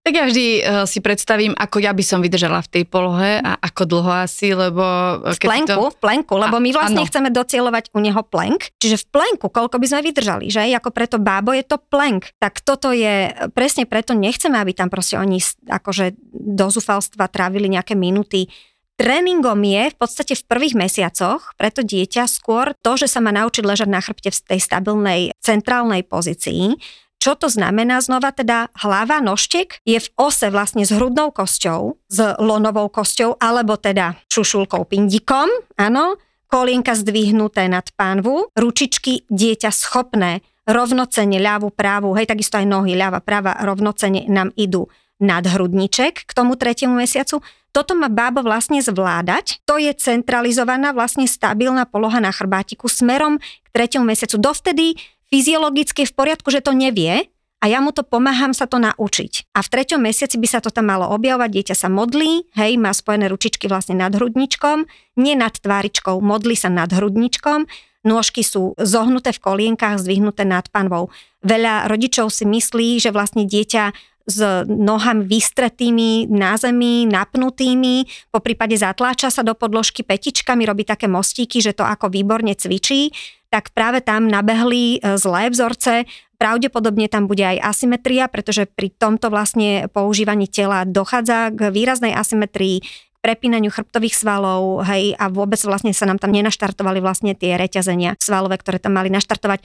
Tak ja vždy uh, si predstavím, ako ja by som vydržala v tej polohe a ako dlho asi, lebo...
V plenku, to... v plenku, lebo my vlastne a, chceme docielovať u neho plenk, čiže v plenku, koľko by sme vydržali, že? Ako preto bábo je to plenk. Tak toto je, presne preto nechceme, aby tam proste oni akože do zúfalstva trávili nejaké minuty Tréningom je v podstate v prvých mesiacoch pre to dieťa skôr to, že sa má naučiť ležať na chrbte v tej stabilnej centrálnej pozícii, čo to znamená? Znova teda hlava, nožtek je v ose vlastne s hrudnou kosťou, s lonovou kosťou, alebo teda šušulkou pindikom, áno, kolienka zdvihnuté nad pánvu, ručičky dieťa schopné rovnocene ľavú, právu, hej, takisto aj nohy, ľava, práva rovnocene nám idú nad hrudniček k tomu tretiemu mesiacu toto má bábo vlastne zvládať. To je centralizovaná, vlastne stabilná poloha na chrbátiku smerom k tretiemu mesiacu. Dovtedy fyziologicky v poriadku, že to nevie, a ja mu to pomáham sa to naučiť. A v treťom mesiaci by sa to tam malo objavovať, dieťa sa modlí, hej, má spojené ručičky vlastne nad hrudničkom, nie nad tváričkou, modlí sa nad hrudničkom, nôžky sú zohnuté v kolienkách, zdvihnuté nad panvou. Veľa rodičov si myslí, že vlastne dieťa s nohami vystretými na zemi, napnutými, po prípade zatláča sa do podložky petičkami, robí také mostíky, že to ako výborne cvičí, tak práve tam nabehli e, zlé vzorce, pravdepodobne tam bude aj asymetria, pretože pri tomto vlastne používaní tela dochádza k výraznej asymetrii, prepínaniu chrbtových svalov, hej, a vôbec vlastne sa nám tam nenaštartovali vlastne tie reťazenia svalové, ktoré tam mali naštartovať.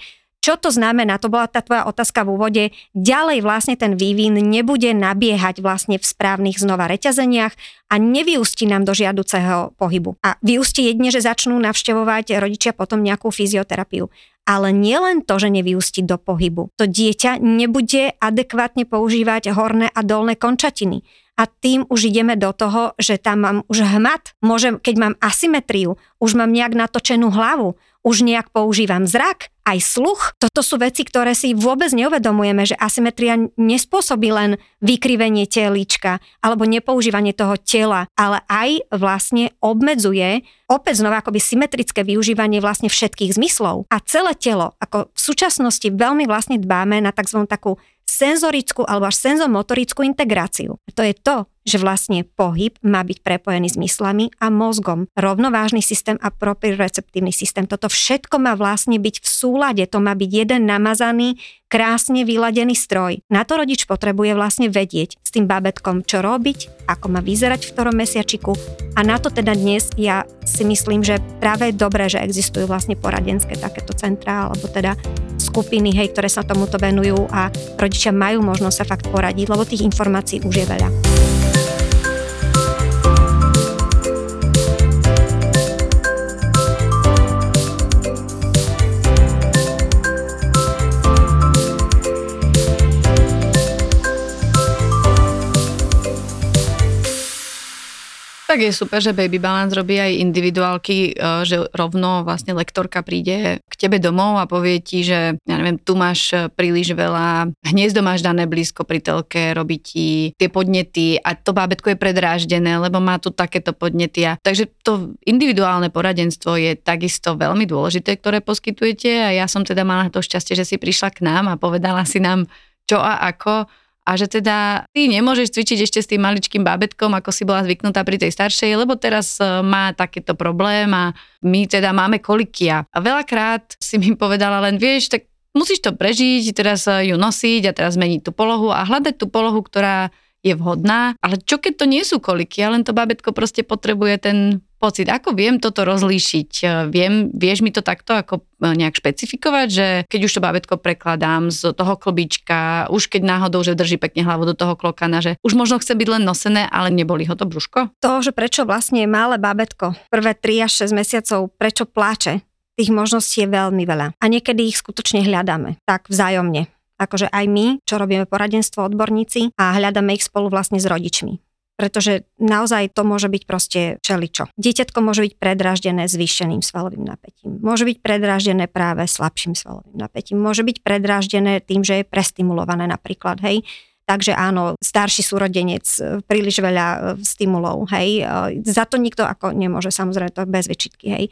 Čo to znamená? To bola tá tvoja otázka v úvode. Ďalej vlastne ten vývin nebude nabiehať vlastne v správnych znova reťazeniach a nevyústi nám do žiaduceho pohybu. A vyústi jedne, že začnú navštevovať rodičia potom nejakú fyzioterapiu. Ale nielen to, že nevyústi do pohybu. To dieťa nebude adekvátne používať horné a dolné končatiny a tým už ideme do toho, že tam mám už hmat. Môžem, keď mám asymetriu, už mám nejak natočenú hlavu, už nejak používam zrak, aj sluch. Toto sú veci, ktoré si vôbec neuvedomujeme, že asymetria nespôsobí len vykrivenie telíčka alebo nepoužívanie toho tela, ale aj vlastne obmedzuje opäť znova akoby symetrické využívanie vlastne všetkých zmyslov. A celé telo, ako v súčasnosti veľmi vlastne dbáme na tzv. takú senzorickú alebo až senzomotorickú integráciu. To je to, že vlastne pohyb má byť prepojený s myslami a mozgom. Rovnovážny systém a proprioceptívny systém. Toto všetko má vlastne byť v súlade. To má byť jeden namazaný, krásne vyladený stroj. Na to rodič potrebuje vlastne vedieť s tým babetkom, čo robiť, ako má vyzerať v ktorom mesiačiku. A na to teda dnes ja si myslím, že práve je dobré, že existujú vlastne poradenské takéto centrá, alebo teda skupiny, hej, ktoré sa tomuto venujú a rodičia majú možnosť sa fakt poradiť, lebo tých informácií už je veľa.
Tak je super, že Baby Balance robí aj individuálky, e, že rovno vlastne lektorka príde k tebe domov a povie ti, že ja neviem, tu máš e, príliš veľa, hniezdo máš dané blízko pri telke, robí ti tie podnety a to bábetko je predráždené, lebo má tu takéto podnety. A, takže to individuálne poradenstvo je takisto veľmi dôležité, ktoré poskytujete a ja som teda mala to šťastie, že si prišla k nám a povedala si nám čo a ako a že teda ty nemôžeš cvičiť ešte s tým maličkým bábetkom, ako si bola zvyknutá pri tej staršej, lebo teraz e, má takéto problém a my teda máme kolikia. A veľakrát si mi povedala len, vieš, tak musíš to prežiť, teraz e, ju nosiť a teraz zmeniť tú polohu a hľadať tú polohu, ktorá je vhodná, ale čo keď to nie sú koliky len to babetko proste potrebuje ten pocit. Ako viem toto rozlíšiť? E, viem, vieš mi to takto ako e, nejak špecifikovať, že keď už to babetko prekladám z toho klbička, už keď náhodou, že drží pekne hlavu do toho klokana, že už možno chce byť len nosené, ale neboli ho to brúško?
To, že prečo vlastne je malé babetko prvé 3 až 6 mesiacov, prečo pláče, tých možností je veľmi veľa. A niekedy ich skutočne hľadáme, tak vzájomne akože aj my, čo robíme poradenstvo odborníci a hľadáme ich spolu vlastne s rodičmi. Pretože naozaj to môže byť proste čeličo. Dieťatko môže byť predraždené zvýšeným svalovým napätím. Môže byť predraždené práve slabším svalovým napätím. Môže byť predraždené tým, že je prestimulované napríklad, hej. Takže áno, starší súrodenec, e, príliš veľa e, stimulov, hej. E, za to nikto ako nemôže, samozrejme, to bez vyčitky, hej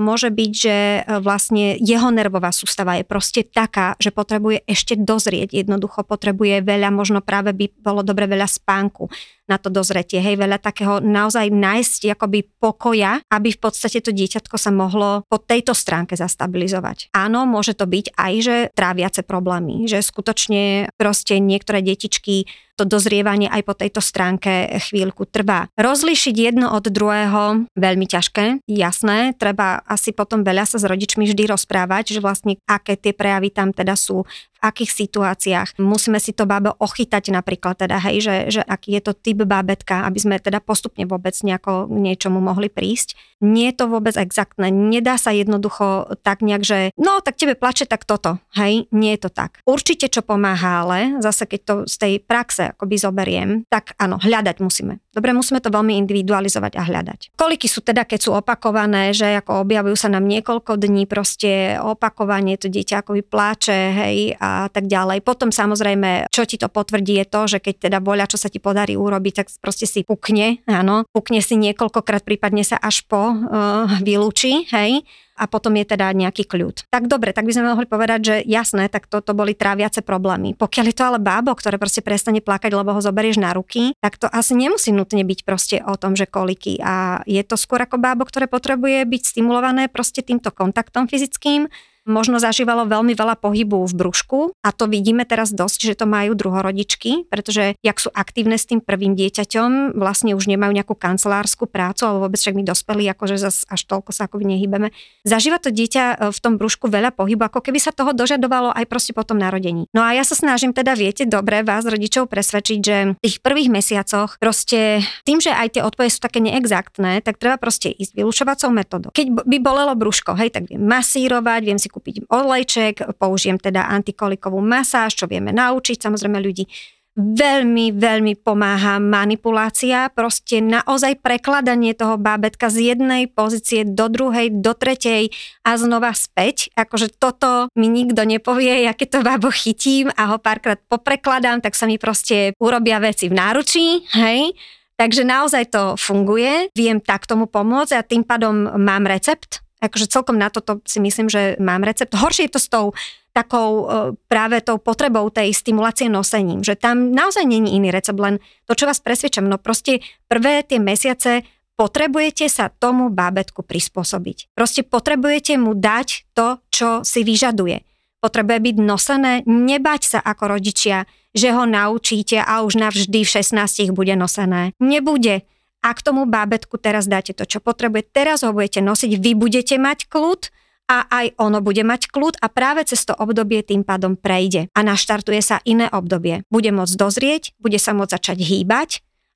môže byť, že vlastne jeho nervová sústava je proste taká, že potrebuje ešte dozrieť. Jednoducho potrebuje veľa, možno práve by bolo dobre veľa spánku na to dozretie, hej, veľa takého naozaj nájsť akoby pokoja, aby v podstate to dieťatko sa mohlo po tejto stránke zastabilizovať. Áno, môže to byť aj, že tráviace problémy, že skutočne proste niektoré detičky to dozrievanie aj po tejto stránke chvíľku trvá. Rozlíšiť jedno od druhého veľmi ťažké, jasné, treba asi potom veľa sa s rodičmi vždy rozprávať, že vlastne aké tie prejavy tam teda sú, akých situáciách. Musíme si to bábo ochytať napríklad teda, hej, že, že aký je to typ bábetka, aby sme teda postupne vôbec nejako k niečomu mohli prísť. Nie je to vôbec exaktné, nedá sa jednoducho tak nejak, že no tak tebe plače, tak toto, hej, nie je to tak. Určite čo pomáha, ale zase keď to z tej praxe akoby zoberiem, tak áno, hľadať musíme. Dobre, musíme to veľmi individualizovať a hľadať. Koliky sú teda, keď sú opakované, že ako objavujú sa nám niekoľko dní, proste opakovanie, to dieťa akoby pláče, hej, a tak ďalej. Potom samozrejme, čo ti to potvrdí je to, že keď teda voľa, čo sa ti podarí urobiť, tak proste si pukne, áno, pukne si niekoľkokrát, prípadne sa až po uh, vylúči, hej, a potom je teda nejaký kľud. Tak dobre, tak by sme mohli povedať, že jasné, tak toto boli tráviace problémy. Pokiaľ je to ale bábo, ktoré proste prestane plakať, lebo ho zoberieš na ruky, tak to asi nemusí nutne byť proste o tom, že koliky. A je to skôr ako bábo, ktoré potrebuje byť stimulované proste týmto kontaktom fyzickým, možno zažívalo veľmi veľa pohybu v brúšku a to vidíme teraz dosť, že to majú druhorodičky, pretože jak sú aktívne s tým prvým dieťaťom, vlastne už nemajú nejakú kancelárskú prácu, alebo vôbec však my dospelí, akože zas až toľko sa akoby nehybeme. Zažíva to dieťa e, v tom brúšku veľa pohybu, ako keby sa toho dožadovalo aj proste po tom narodení. No a ja sa snažím teda, viete, dobre vás rodičov presvedčiť, že v tých prvých mesiacoch proste tým, že aj tie odpovede sú také neexaktné, tak treba proste ísť vylúčovacou metodou. Keď by bolelo brúško, hej, tak viem masírovať, viem si kúpiť olejček, použijem teda antikolikovú masáž, čo vieme naučiť samozrejme ľudí. Veľmi, veľmi pomáha manipulácia, proste naozaj prekladanie toho bábetka z jednej pozície do druhej, do tretej a znova späť. Akože toto mi nikto nepovie, ja keď to bábo chytím a ho párkrát poprekladám, tak sa mi proste urobia veci v náručí, hej, Takže naozaj to funguje, viem tak tomu pomôcť a tým pádom mám recept, Akože celkom na toto si myslím, že mám recept. Horšie je to s tou takou e, práve tou potrebou tej stimulácie nosením, že tam naozaj není iný recept, len to, čo vás presvedčam, no proste prvé tie mesiace potrebujete sa tomu bábetku prispôsobiť. Proste potrebujete mu dať to, čo si vyžaduje. Potrebuje byť nosené, nebať sa ako rodičia, že ho naučíte a už navždy v 16 bude nosené. Nebude ak tomu bábetku teraz dáte to, čo potrebuje, teraz ho budete nosiť, vy budete mať kľud a aj ono bude mať kľud a práve cez to obdobie tým pádom prejde a naštartuje sa iné obdobie. Bude môcť dozrieť, bude sa môcť začať hýbať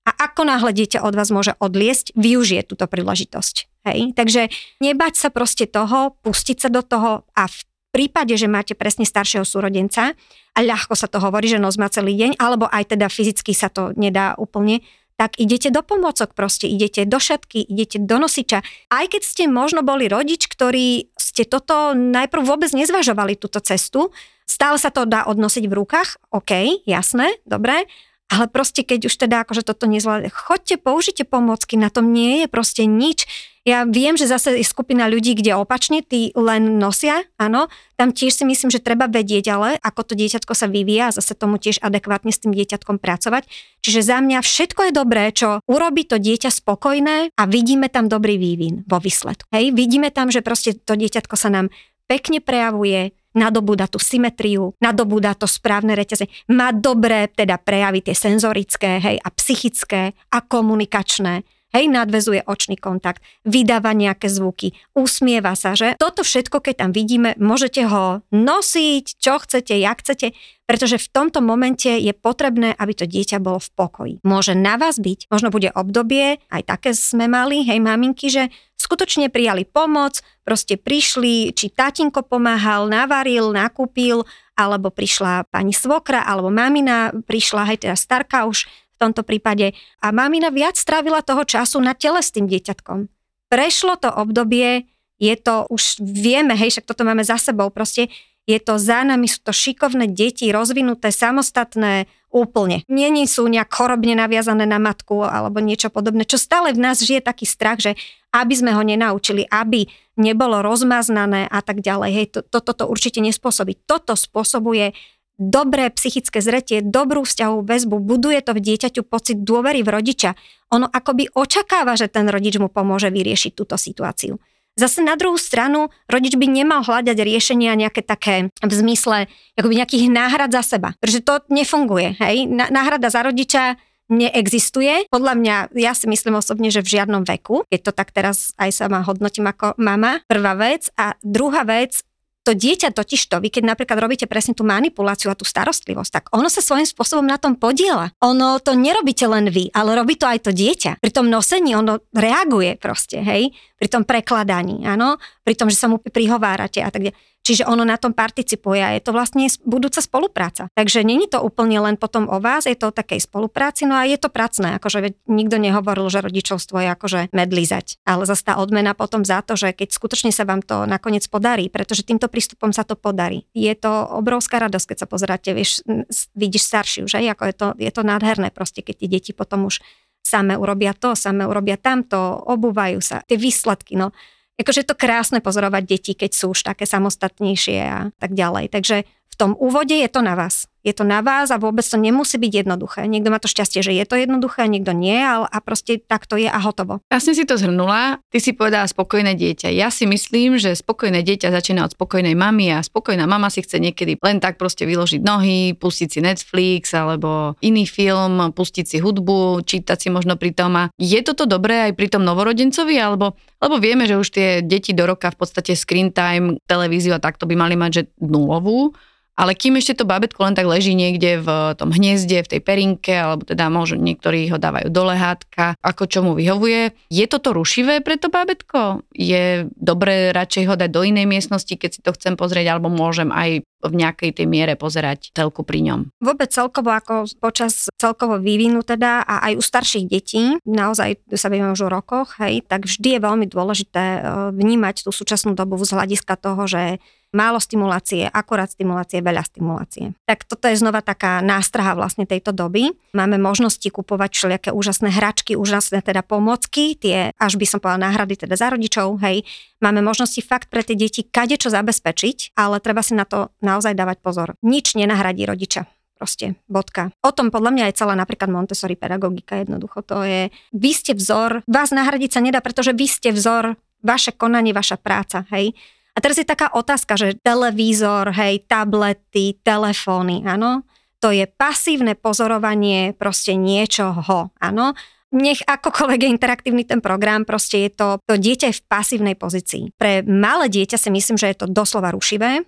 a ako náhle dieťa od vás môže odliesť, využije túto príležitosť. Hej? Takže nebať sa proste toho, pustiť sa do toho a v prípade, že máte presne staršieho súrodenca a ľahko sa to hovorí, že nos má celý deň, alebo aj teda fyzicky sa to nedá úplne, tak idete do pomocok proste, idete do šatky, idete do nosiča. Aj keď ste možno boli rodič, ktorý ste toto najprv vôbec nezvažovali túto cestu, stále sa to dá odnosiť v rukách, OK, jasné, dobre, ale proste keď už teda akože toto nezvládne, chodte, použite pomocky, na tom nie je proste nič. Ja viem, že zase je skupina ľudí, kde opačne, tí len nosia, áno, tam tiež si myslím, že treba vedieť ale, ako to dieťatko sa vyvíja a zase tomu tiež adekvátne s tým dieťatkom pracovať. Čiže za mňa všetko je dobré, čo urobí to dieťa spokojné a vidíme tam dobrý vývin vo výsledku. Hej, vidíme tam, že proste to dieťatko sa nám pekne prejavuje, nadobúda tú symetriu, nadobúda to správne reťaze, má dobré teda prejavy tie senzorické, hej, a psychické a komunikačné hej, nadvezuje očný kontakt, vydáva nejaké zvuky, usmieva sa, že toto všetko, keď tam vidíme, môžete ho nosiť, čo chcete, jak chcete, pretože v tomto momente je potrebné, aby to dieťa bolo v pokoji. Môže na vás byť, možno bude obdobie, aj také sme mali, hej, maminky, že skutočne prijali pomoc, proste prišli, či tátinko pomáhal, navaril, nakúpil, alebo prišla pani svokra, alebo mamina prišla, hej, teda starka už tomto prípade. A mamina viac strávila toho času na tele s tým dieťatkom. Prešlo to obdobie, je to, už vieme, hej, však toto máme za sebou, proste je to za nami, sú to šikovné deti, rozvinuté, samostatné, úplne. Není sú nejak chorobne naviazané na matku alebo niečo podobné, čo stále v nás žije taký strach, že aby sme ho nenaučili, aby nebolo rozmaznané a tak ďalej. Hej, to, toto to určite nespôsobí. Toto spôsobuje dobré psychické zretie, dobrú vzťahovú väzbu, buduje to v dieťaťu pocit dôvery v rodiča. Ono akoby očakáva, že ten rodič mu pomôže vyriešiť túto situáciu. Zase na druhú stranu, rodič by nemal hľadať riešenia nejaké také v zmysle akoby nejakých náhrad za seba, pretože to nefunguje. Hej? Náhrada za rodiča neexistuje. Podľa mňa, ja si myslím osobne, že v žiadnom veku, keď to tak teraz aj sama hodnotím ako mama, prvá vec. A druhá vec, to dieťa totiž to, vy keď napríklad robíte presne tú manipuláciu a tú starostlivosť, tak ono sa svojím spôsobom na tom podiela. Ono to nerobíte len vy, ale robí to aj to dieťa. Pri tom nosení ono reaguje proste, hej, pri tom prekladaní, áno, pri tom, že sa mu prihovárate a tak ďalej. Čiže ono na tom participuje a je to vlastne budúca spolupráca. Takže není to úplne len potom o vás, je to o takej spolupráci, no a je to pracné, akože nikto nehovoril, že rodičovstvo je akože medlizať. Ale zase tá odmena potom za to, že keď skutočne sa vám to nakoniec podarí, pretože týmto prístupom sa to podarí. Je to obrovská radosť, keď sa pozeráte, vieš, vidíš staršiu, že? Ako je to, je to nádherné proste, keď tie deti potom už same urobia to, same urobia tamto, obúvajú sa, tie výsledky, no akože je to krásne pozorovať deti, keď sú už také samostatnejšie a tak ďalej. Takže v tom úvode je to na vás je to na vás a vôbec to nemusí byť jednoduché. Niekto má to šťastie, že je to jednoduché, niekto nie, ale a proste tak to je a hotovo.
Jasne si to zhrnula, ty si povedala spokojné dieťa. Ja si myslím, že spokojné dieťa začína od spokojnej mamy a spokojná mama si chce niekedy len tak proste vyložiť nohy, pustiť si Netflix alebo iný film, pustiť si hudbu, čítať si možno pri tom. A je toto dobré aj pri tom novorodencovi, alebo, alebo vieme, že už tie deti do roka v podstate screen time, televíziu a takto by mali mať že nulovú ale kým ešte to babetko len tak leží niekde v tom hniezde, v tej perinke, alebo teda možno niektorí ho dávajú do lehátka, ako čo mu vyhovuje, je toto rušivé pre to babetko? Je dobré radšej ho dať do inej miestnosti, keď si to chcem pozrieť, alebo môžem aj v nejakej tej miere pozerať telku pri ňom?
Vôbec celkovo ako počas celkovo vývinu teda a aj u starších detí, naozaj sa vieme už o rokoch, hej, tak vždy je veľmi dôležité e, vnímať tú súčasnú dobu z hľadiska toho, že málo stimulácie, akorát stimulácie, veľa stimulácie. Tak toto je znova taká nástraha vlastne tejto doby. Máme možnosti kupovať všelijaké úžasné hračky, úžasné teda pomocky, tie až by som povedala náhrady teda za rodičov, hej. Máme možnosti fakt pre tie deti kade čo zabezpečiť, ale treba si na to naozaj dávať pozor. Nič nenahradí rodiča proste, bodka. O tom podľa mňa je celá napríklad Montessori pedagogika jednoducho. To je, vy ste vzor, vás nahradiť sa nedá, pretože vy ste vzor, vaše konanie, vaša práca, hej. A teraz je taká otázka, že televízor, hej, tablety, telefóny, áno, to je pasívne pozorovanie proste niečoho, áno. Nech akokoľvek je interaktívny ten program, proste je to, to dieťa je v pasívnej pozícii. Pre malé dieťa si myslím, že je to doslova rušivé,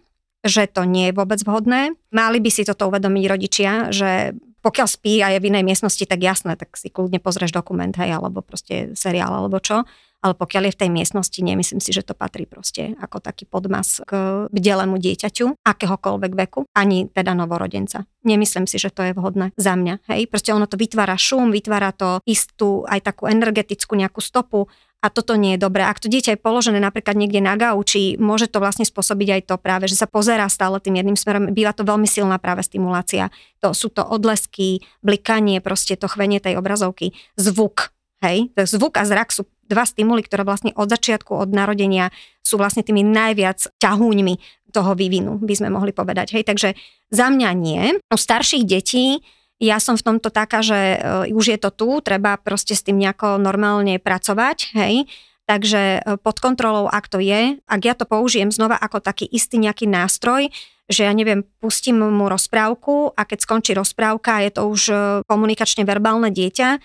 že to nie je vôbec vhodné. Mali by si toto uvedomiť rodičia, že pokiaľ spí a je v inej miestnosti, tak jasné, tak si kľudne pozrieš dokument, hej, alebo proste seriál, alebo čo ale pokiaľ je v tej miestnosti, nemyslím si, že to patrí proste ako taký podmas k bdelému dieťaťu, akéhokoľvek veku, ani teda novorodenca. Nemyslím si, že to je vhodné za mňa. Hej? Proste ono to vytvára šum, vytvára to istú aj takú energetickú nejakú stopu a toto nie je dobré. Ak to dieťa je položené napríklad niekde na gauči, môže to vlastne spôsobiť aj to práve, že sa pozerá stále tým jedným smerom. Býva to veľmi silná práve stimulácia. To sú to odlesky, blikanie, proste to chvenie tej obrazovky, zvuk. Hej, zvuk a zrak sú dva stimuly, ktoré vlastne od začiatku, od narodenia sú vlastne tými najviac ťahúňmi toho vývinu, by sme mohli povedať. Hej, takže za mňa nie. U starších detí ja som v tomto taká, že e, už je to tu, treba proste s tým nejako normálne pracovať, hej. Takže e, pod kontrolou, ak to je, ak ja to použijem znova ako taký istý nejaký nástroj, že ja neviem, pustím mu rozprávku a keď skončí rozprávka je to už e, komunikačne verbálne dieťa,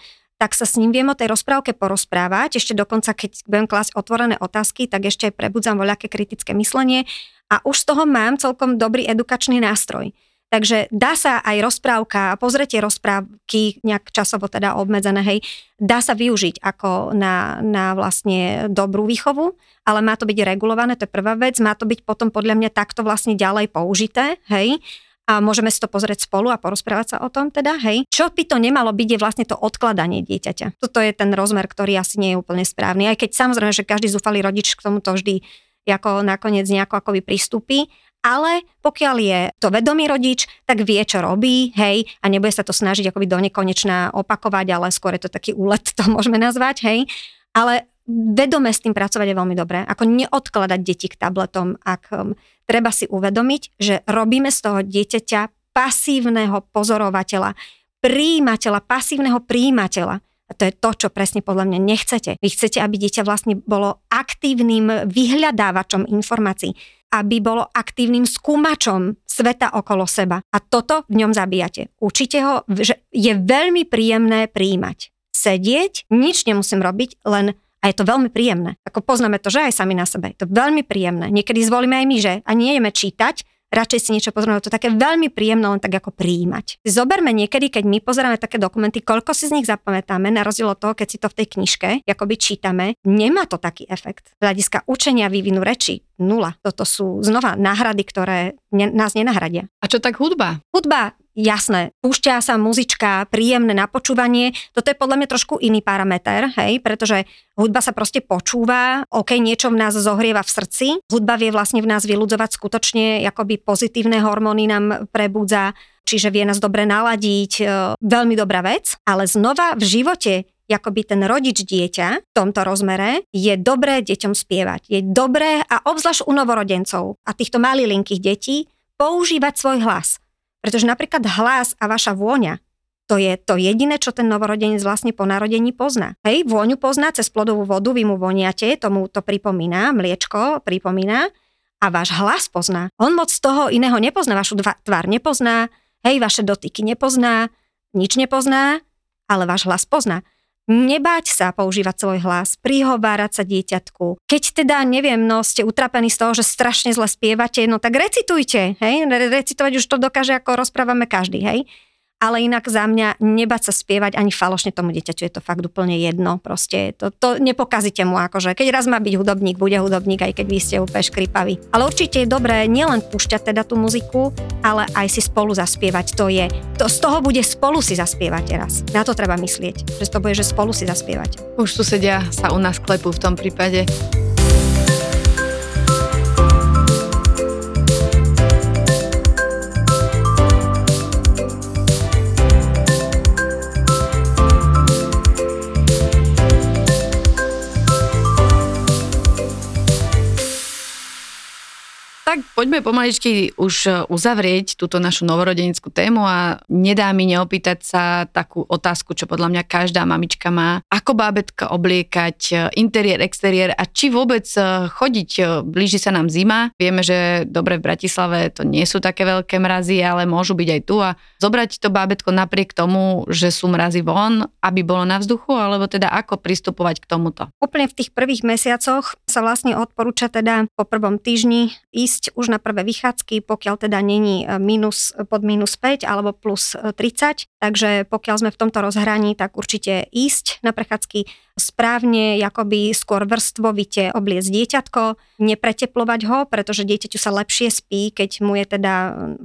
tak sa s ním viem o tej rozprávke porozprávať. Ešte dokonca, keď budem klásť otvorené otázky, tak ešte prebudzam voľaké kritické myslenie a už z toho mám celkom dobrý edukačný nástroj. Takže dá sa aj rozprávka, pozretie rozprávky, nejak časovo teda obmedzené, hej, dá sa využiť ako na, na vlastne dobrú výchovu, ale má to byť regulované, to je prvá vec, má to byť potom podľa mňa takto vlastne ďalej použité, hej, a môžeme si to pozrieť spolu a porozprávať sa o tom teda, hej. Čo by to nemalo byť, je vlastne to odkladanie dieťaťa. Toto je ten rozmer, ktorý asi nie je úplne správny. Aj keď samozrejme, že každý zúfalý rodič k tomuto vždy ako nakoniec nejako akoby pristúpi, ale pokiaľ je to vedomý rodič, tak vie, čo robí, hej, a nebude sa to snažiť akoby do nekonečná opakovať, ale skôr je to taký úlet, to môžeme nazvať, hej. Ale vedome s tým pracovať je veľmi dobré. Ako neodkladať deti k tabletom, ak um, treba si uvedomiť, že robíme z toho dieťaťa pasívneho pozorovateľa, príjimateľa, pasívneho príjimateľa. A to je to, čo presne podľa mňa nechcete. Vy chcete, aby dieťa vlastne bolo aktívnym vyhľadávačom informácií aby bolo aktívnym skúmačom sveta okolo seba. A toto v ňom zabíjate. Učite ho, že je veľmi príjemné príjmať. Sedieť, nič nemusím robiť, len a je to veľmi príjemné. Ako poznáme to, že aj sami na sebe. Je to veľmi príjemné. Niekedy zvolíme aj my, že a nie ideme čítať, radšej si niečo pozrieme, to také veľmi príjemné len tak ako prijímať. Zoberme niekedy, keď my pozeráme také dokumenty, koľko si z nich zapamätáme, na rozdiel od toho, keď si to v tej knižke akoby čítame, nemá to taký efekt. Z hľadiska učenia vývinu reči nula. Toto sú znova náhrady, ktoré ne, nás nenahradia.
A čo tak hudba?
Hudba jasné, púšťa sa muzička, príjemné na počúvanie, toto je podľa mňa trošku iný parameter, hej, pretože hudba sa proste počúva, ok, niečo v nás zohrieva v srdci, hudba vie vlastne v nás vyludzovať skutočne, akoby pozitívne hormóny nám prebudza, čiže vie nás dobre naladiť, e, veľmi dobrá vec, ale znova v živote akoby ten rodič dieťa v tomto rozmere, je dobré deťom spievať. Je dobré a obzvlášť u novorodencov a týchto malilinkých detí používať svoj hlas. Pretože napríklad hlas a vaša vôňa, to je to jediné, čo ten novorodenec vlastne po narodení pozná. Hej, vôňu pozná cez plodovú vodu, vy mu voniate, tomu to pripomína, mliečko pripomína a váš hlas pozná. On moc toho iného nepozná, vašu tvár nepozná, hej, vaše dotyky nepozná, nič nepozná, ale váš hlas pozná nebáť sa používať svoj hlas, prihovárať sa dieťatku. Keď teda, neviem, no ste utrapení z toho, že strašne zle spievate, no tak recitujte, hej, recitovať už to dokáže, ako rozprávame každý, hej ale inak za mňa nebať sa spievať ani falošne tomu dieťaťu, je to fakt úplne jedno, proste to, to nepokazíte mu, akože keď raz má byť hudobník, bude hudobník, aj keď vy ste úplne škripaví. Ale určite je dobré nielen púšťať teda tú muziku, ale aj si spolu zaspievať, to je, to z toho bude spolu si zaspievať teraz. Na to treba myslieť, že to bude, že spolu si zaspievať.
Už tu sedia sa u nás klepú v tom prípade. Poďme pomaličky už e, uzavrieť túto našu novorodenickú tému a nedá mi neopýtať sa takú otázku, čo podľa mňa každá mamička má. Ako bábetka obliekať, e, interiér, exteriér a či vôbec e, chodiť, blíži sa nám zima. Vieme, že dobre v Bratislave to nie sú také veľké mrazy, ale môžu byť aj tu a zobrať to bábetko napriek tomu, že sú mrazy von, aby bolo na vzduchu, alebo teda ako pristupovať k tomuto.
Úplne v tých prvých mesiacoch sa vlastne odporúča teda po prvom týždni ísť ísť na prvé vychádzky, pokiaľ teda není e, minus, pod minus 5 alebo plus 30. E, Takže pokiaľ sme v tomto rozhraní, tak určite ísť na prechádzky správne, akoby skôr vrstvovite obliecť dieťatko, nepreteplovať ho, pretože dieťaťu sa lepšie spí, keď mu je teda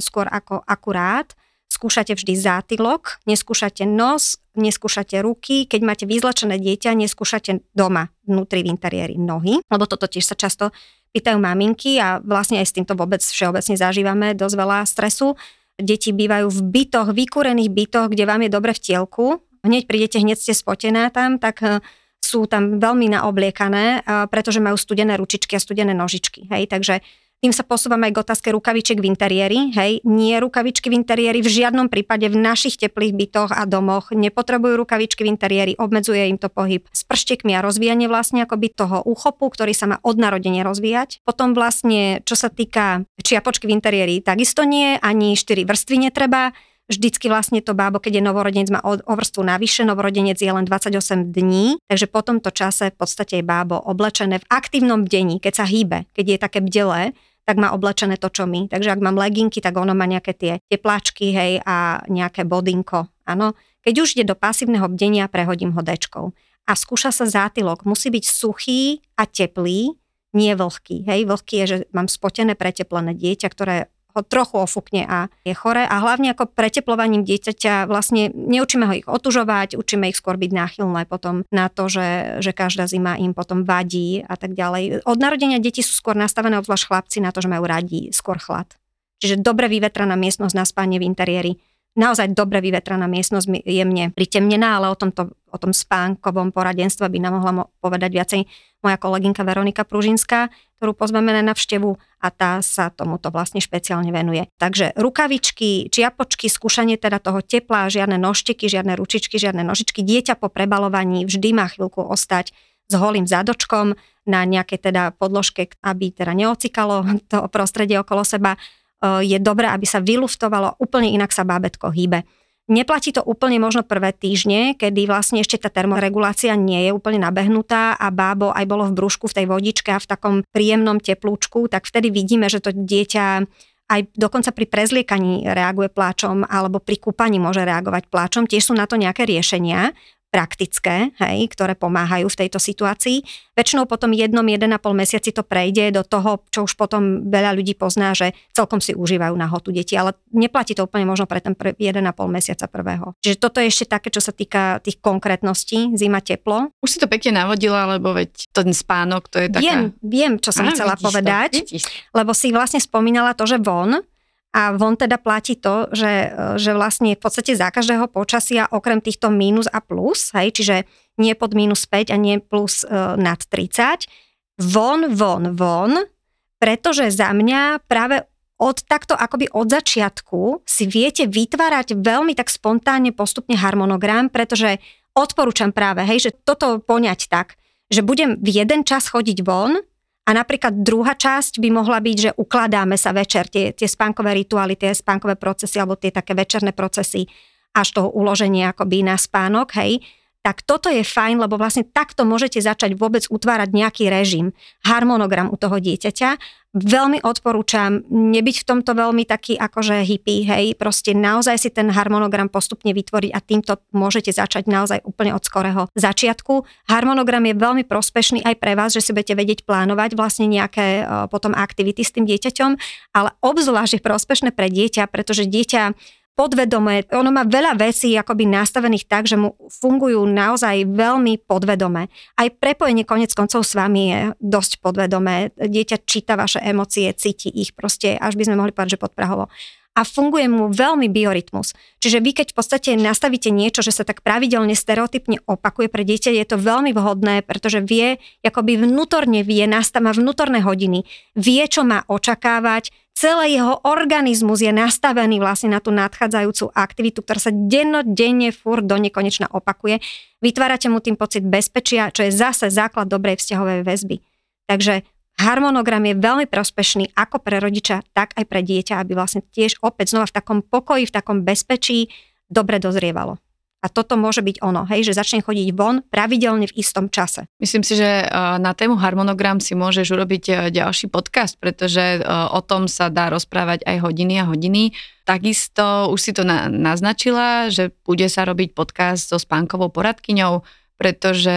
skôr ako akurát skúšate vždy zátylok, neskúšate nos, neskúšate ruky, keď máte vyzlačené dieťa, neskúšate doma, vnútri v interiéri nohy, lebo toto tiež sa často pýtajú maminky a vlastne aj s týmto vôbec všeobecne zažívame dosť veľa stresu. Deti bývajú v bytoch, vykúrených bytoch, kde vám je dobre v tielku, hneď prídete, hneď ste spotená tam, tak eh, sú tam veľmi naobliekané, eh, pretože majú studené ručičky a studené nožičky. Hej? Takže tým sa posúvame aj k otázke rukavičiek v interiéri. Hej, nie rukavičky v interiéri v žiadnom prípade v našich teplých bytoch a domoch nepotrebujú rukavičky v interiéri, obmedzuje im to pohyb s prštekmi a rozvíjanie vlastne akoby toho úchopu, ktorý sa má od narodenia rozvíjať. Potom vlastne, čo sa týka čiapočky v interiéri, takisto nie, ani 4 vrstvy netreba. Vždycky vlastne to bábo, keď je novorodenec, má o, vrstvu navyše, novorodenec je len 28 dní, takže po tomto čase v podstate je bábo oblečené v aktívnom bdení, keď sa hýbe, keď je také bdelé, tak má oblečené to, čo my. Takže ak mám leginky, tak ono má nejaké tie tepláčky, hej, a nejaké bodinko, áno. Keď už ide do pasívneho bdenia, prehodím ho dečkou. A skúša sa zátylok. Musí byť suchý a teplý, nie vlhký. Hej, vlhký je, že mám spotené, preteplené dieťa, ktoré ho trochu ofukne a je chore a hlavne ako preteplovaním dieťaťa vlastne neučíme ho ich otužovať, učíme ich skôr byť náchylné potom na to, že, že každá zima im potom vadí a tak ďalej. Od narodenia deti sú skôr nastavené, obzvlášť chlapci, na to, že majú radi skôr chlad. Čiže dobre vyvetraná miestnosť na spanie v interiéri naozaj dobre vyvetraná miestnosť je mne pritemnená, ale o, tomto, o tom spánkovom poradenstve by nám mohla povedať viacej moja kolegynka Veronika Pružinská, ktorú pozveme na navštevu a tá sa tomuto vlastne špeciálne venuje. Takže rukavičky, čiapočky, skúšanie teda toho tepla, žiadne nožteky, žiadne ručičky, žiadne nožičky. Dieťa po prebalovaní vždy má chvíľku ostať s holým zádočkom na nejakej teda podložke, aby teda neocikalo to prostredie okolo seba je dobré, aby sa vyluftovalo, úplne inak sa bábetko hýbe. Neplatí to úplne možno prvé týždne, kedy vlastne ešte tá termoregulácia nie je úplne nabehnutá a bábo aj bolo v brúšku v tej vodičke a v takom príjemnom teplúčku, tak vtedy vidíme, že to dieťa aj dokonca pri prezliekaní reaguje pláčom alebo pri kúpaní môže reagovať pláčom. Tiež sú na to nejaké riešenia praktické, hej, ktoré pomáhajú v tejto situácii. Väčšinou potom jednom, jeden a pol mesiaci to prejde do toho, čo už potom veľa ľudí pozná, že celkom si užívajú nahotu deti, ale neplatí to úplne možno pre ten jeden a pol mesiaca prvého. Čiže toto je ešte také, čo sa týka tých konkrétností, zima teplo.
Už si to pekne navodila, lebo veď ten spánok, to je taká...
Viem, viem, čo som Á, chcela povedať, to, lebo si vlastne spomínala to, že von, a von teda platí to, že, že vlastne v podstate za každého počasia okrem týchto mínus a plus, hej, čiže nie pod mínus 5 a nie plus uh, nad 30, von, von, von, pretože za mňa práve od takto akoby od začiatku si viete vytvárať veľmi tak spontánne postupne harmonogram, pretože odporúčam práve, hej, že toto poňať tak, že budem v jeden čas chodiť von, a napríklad druhá časť by mohla byť, že ukladáme sa večer, tie, tie spánkové rituály, tie spánkové procesy alebo tie také večerné procesy až toho uloženia akoby na spánok, hej, tak toto je fajn, lebo vlastne takto môžete začať vôbec utvárať nejaký režim, harmonogram u toho dieťaťa. Veľmi odporúčam nebyť v tomto veľmi taký akože hippie, hej, proste naozaj si ten harmonogram postupne vytvoriť a týmto môžete začať naozaj úplne od skorého začiatku. Harmonogram je veľmi prospešný aj pre vás, že si budete vedieť plánovať vlastne nejaké potom aktivity s tým dieťaťom, ale obzvlášť je prospešné pre dieťa, pretože dieťa podvedomé, ono má veľa vecí akoby nastavených tak, že mu fungujú naozaj veľmi podvedome. Aj prepojenie konec koncov s vami je dosť podvedomé. Dieťa číta vaše emócie, cíti ich proste, až by sme mohli povedať, že podprahovo a funguje mu veľmi biorytmus. Čiže vy keď v podstate nastavíte niečo, že sa tak pravidelne stereotypne opakuje pre dieťa, je to veľmi vhodné, pretože vie, akoby vnútorne vie, má vnútorné hodiny, vie, čo má očakávať, celý jeho organizmus je nastavený vlastne na tú nadchádzajúcu aktivitu, ktorá sa dennodenne fur do nekonečna opakuje. Vytvárate mu tým pocit bezpečia, čo je zase základ dobrej vzťahovej väzby. Takže harmonogram je veľmi prospešný ako pre rodiča, tak aj pre dieťa, aby vlastne tiež opäť znova v takom pokoji, v takom bezpečí dobre dozrievalo. A toto môže byť ono, hej, že začne chodiť von pravidelne v istom čase.
Myslím si, že na tému harmonogram si môžeš urobiť ďalší podcast, pretože o tom sa dá rozprávať aj hodiny a hodiny. Takisto už si to na, naznačila, že bude sa robiť podcast so spánkovou poradkyňou, pretože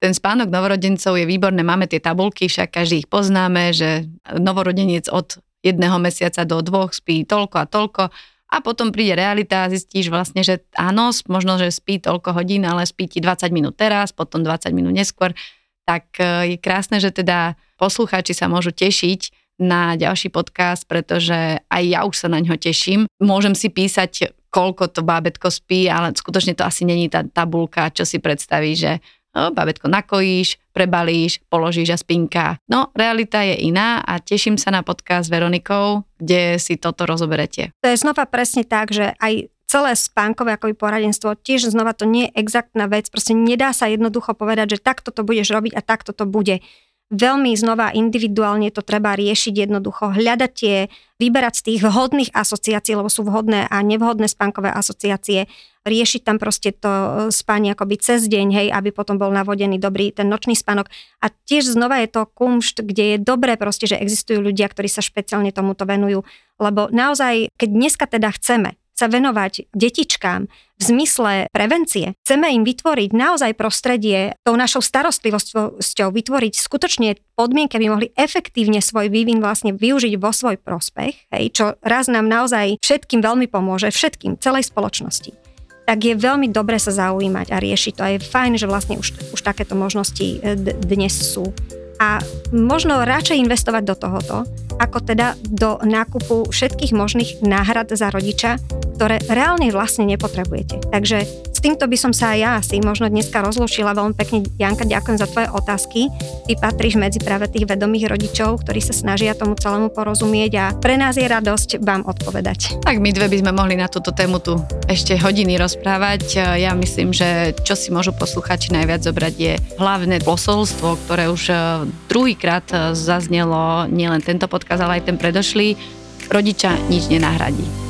ten spánok novorodencov je výborné, máme tie tabulky, však každý ich poznáme, že novorodenec od jedného mesiaca do dvoch spí toľko a toľko a potom príde realita a zistíš vlastne, že áno, možno, že spí toľko hodín, ale spí ti 20 minút teraz, potom 20 minút neskôr, tak e, je krásne, že teda poslucháči sa môžu tešiť na ďalší podcast, pretože aj ja už sa na ňo teším. Môžem si písať, koľko to bábetko spí, ale skutočne to asi není tá tabulka, čo si predstaví, že No, babetko nakojíš, prebalíš, položíš a spinka. No, realita je iná a teším sa na podcast s Veronikou, kde si toto rozoberete.
To je znova presne tak, že aj celé spánkové akoby poradenstvo, tiež znova to nie je exaktná vec, proste nedá sa jednoducho povedať, že takto to budeš robiť a takto to bude veľmi znova individuálne to treba riešiť jednoducho, hľadať tie, vyberať z tých vhodných asociácií, lebo sú vhodné a nevhodné spánkové asociácie, riešiť tam proste to e, spanie akoby cez deň, hej, aby potom bol navodený dobrý ten nočný spánok. A tiež znova je to kumšt, kde je dobré proste, že existujú ľudia, ktorí sa špeciálne tomuto venujú. Lebo naozaj, keď dneska teda chceme sa venovať detičkám v zmysle prevencie. Chceme im vytvoriť naozaj prostredie tou našou starostlivosťou, vytvoriť skutočne podmienky, aby mohli efektívne svoj vývin vlastne využiť vo svoj prospech, hej, čo raz nám naozaj všetkým veľmi pomôže, všetkým, celej spoločnosti tak je veľmi dobre sa zaujímať a riešiť to. A je fajn, že vlastne už, už takéto možnosti e, dnes sú a možno radšej investovať do tohoto, ako teda do nákupu všetkých možných náhrad za rodiča, ktoré reálne vlastne nepotrebujete. Takže s týmto by som sa aj ja asi možno dneska rozlúčila. Veľmi pekne, Janka, ďakujem za tvoje otázky. Ty patríš medzi práve tých vedomých rodičov, ktorí sa snažia tomu celému porozumieť a pre nás je radosť vám odpovedať.
Tak my dve by sme mohli na túto tému tu ešte hodiny rozprávať. Ja myslím, že čo si môžu posluchači najviac zobrať je hlavné posolstvo, ktoré už eh, druhýkrát eh, zaznelo nielen tento podcast, ale aj ten predošlý. Rodiča nič nenahradí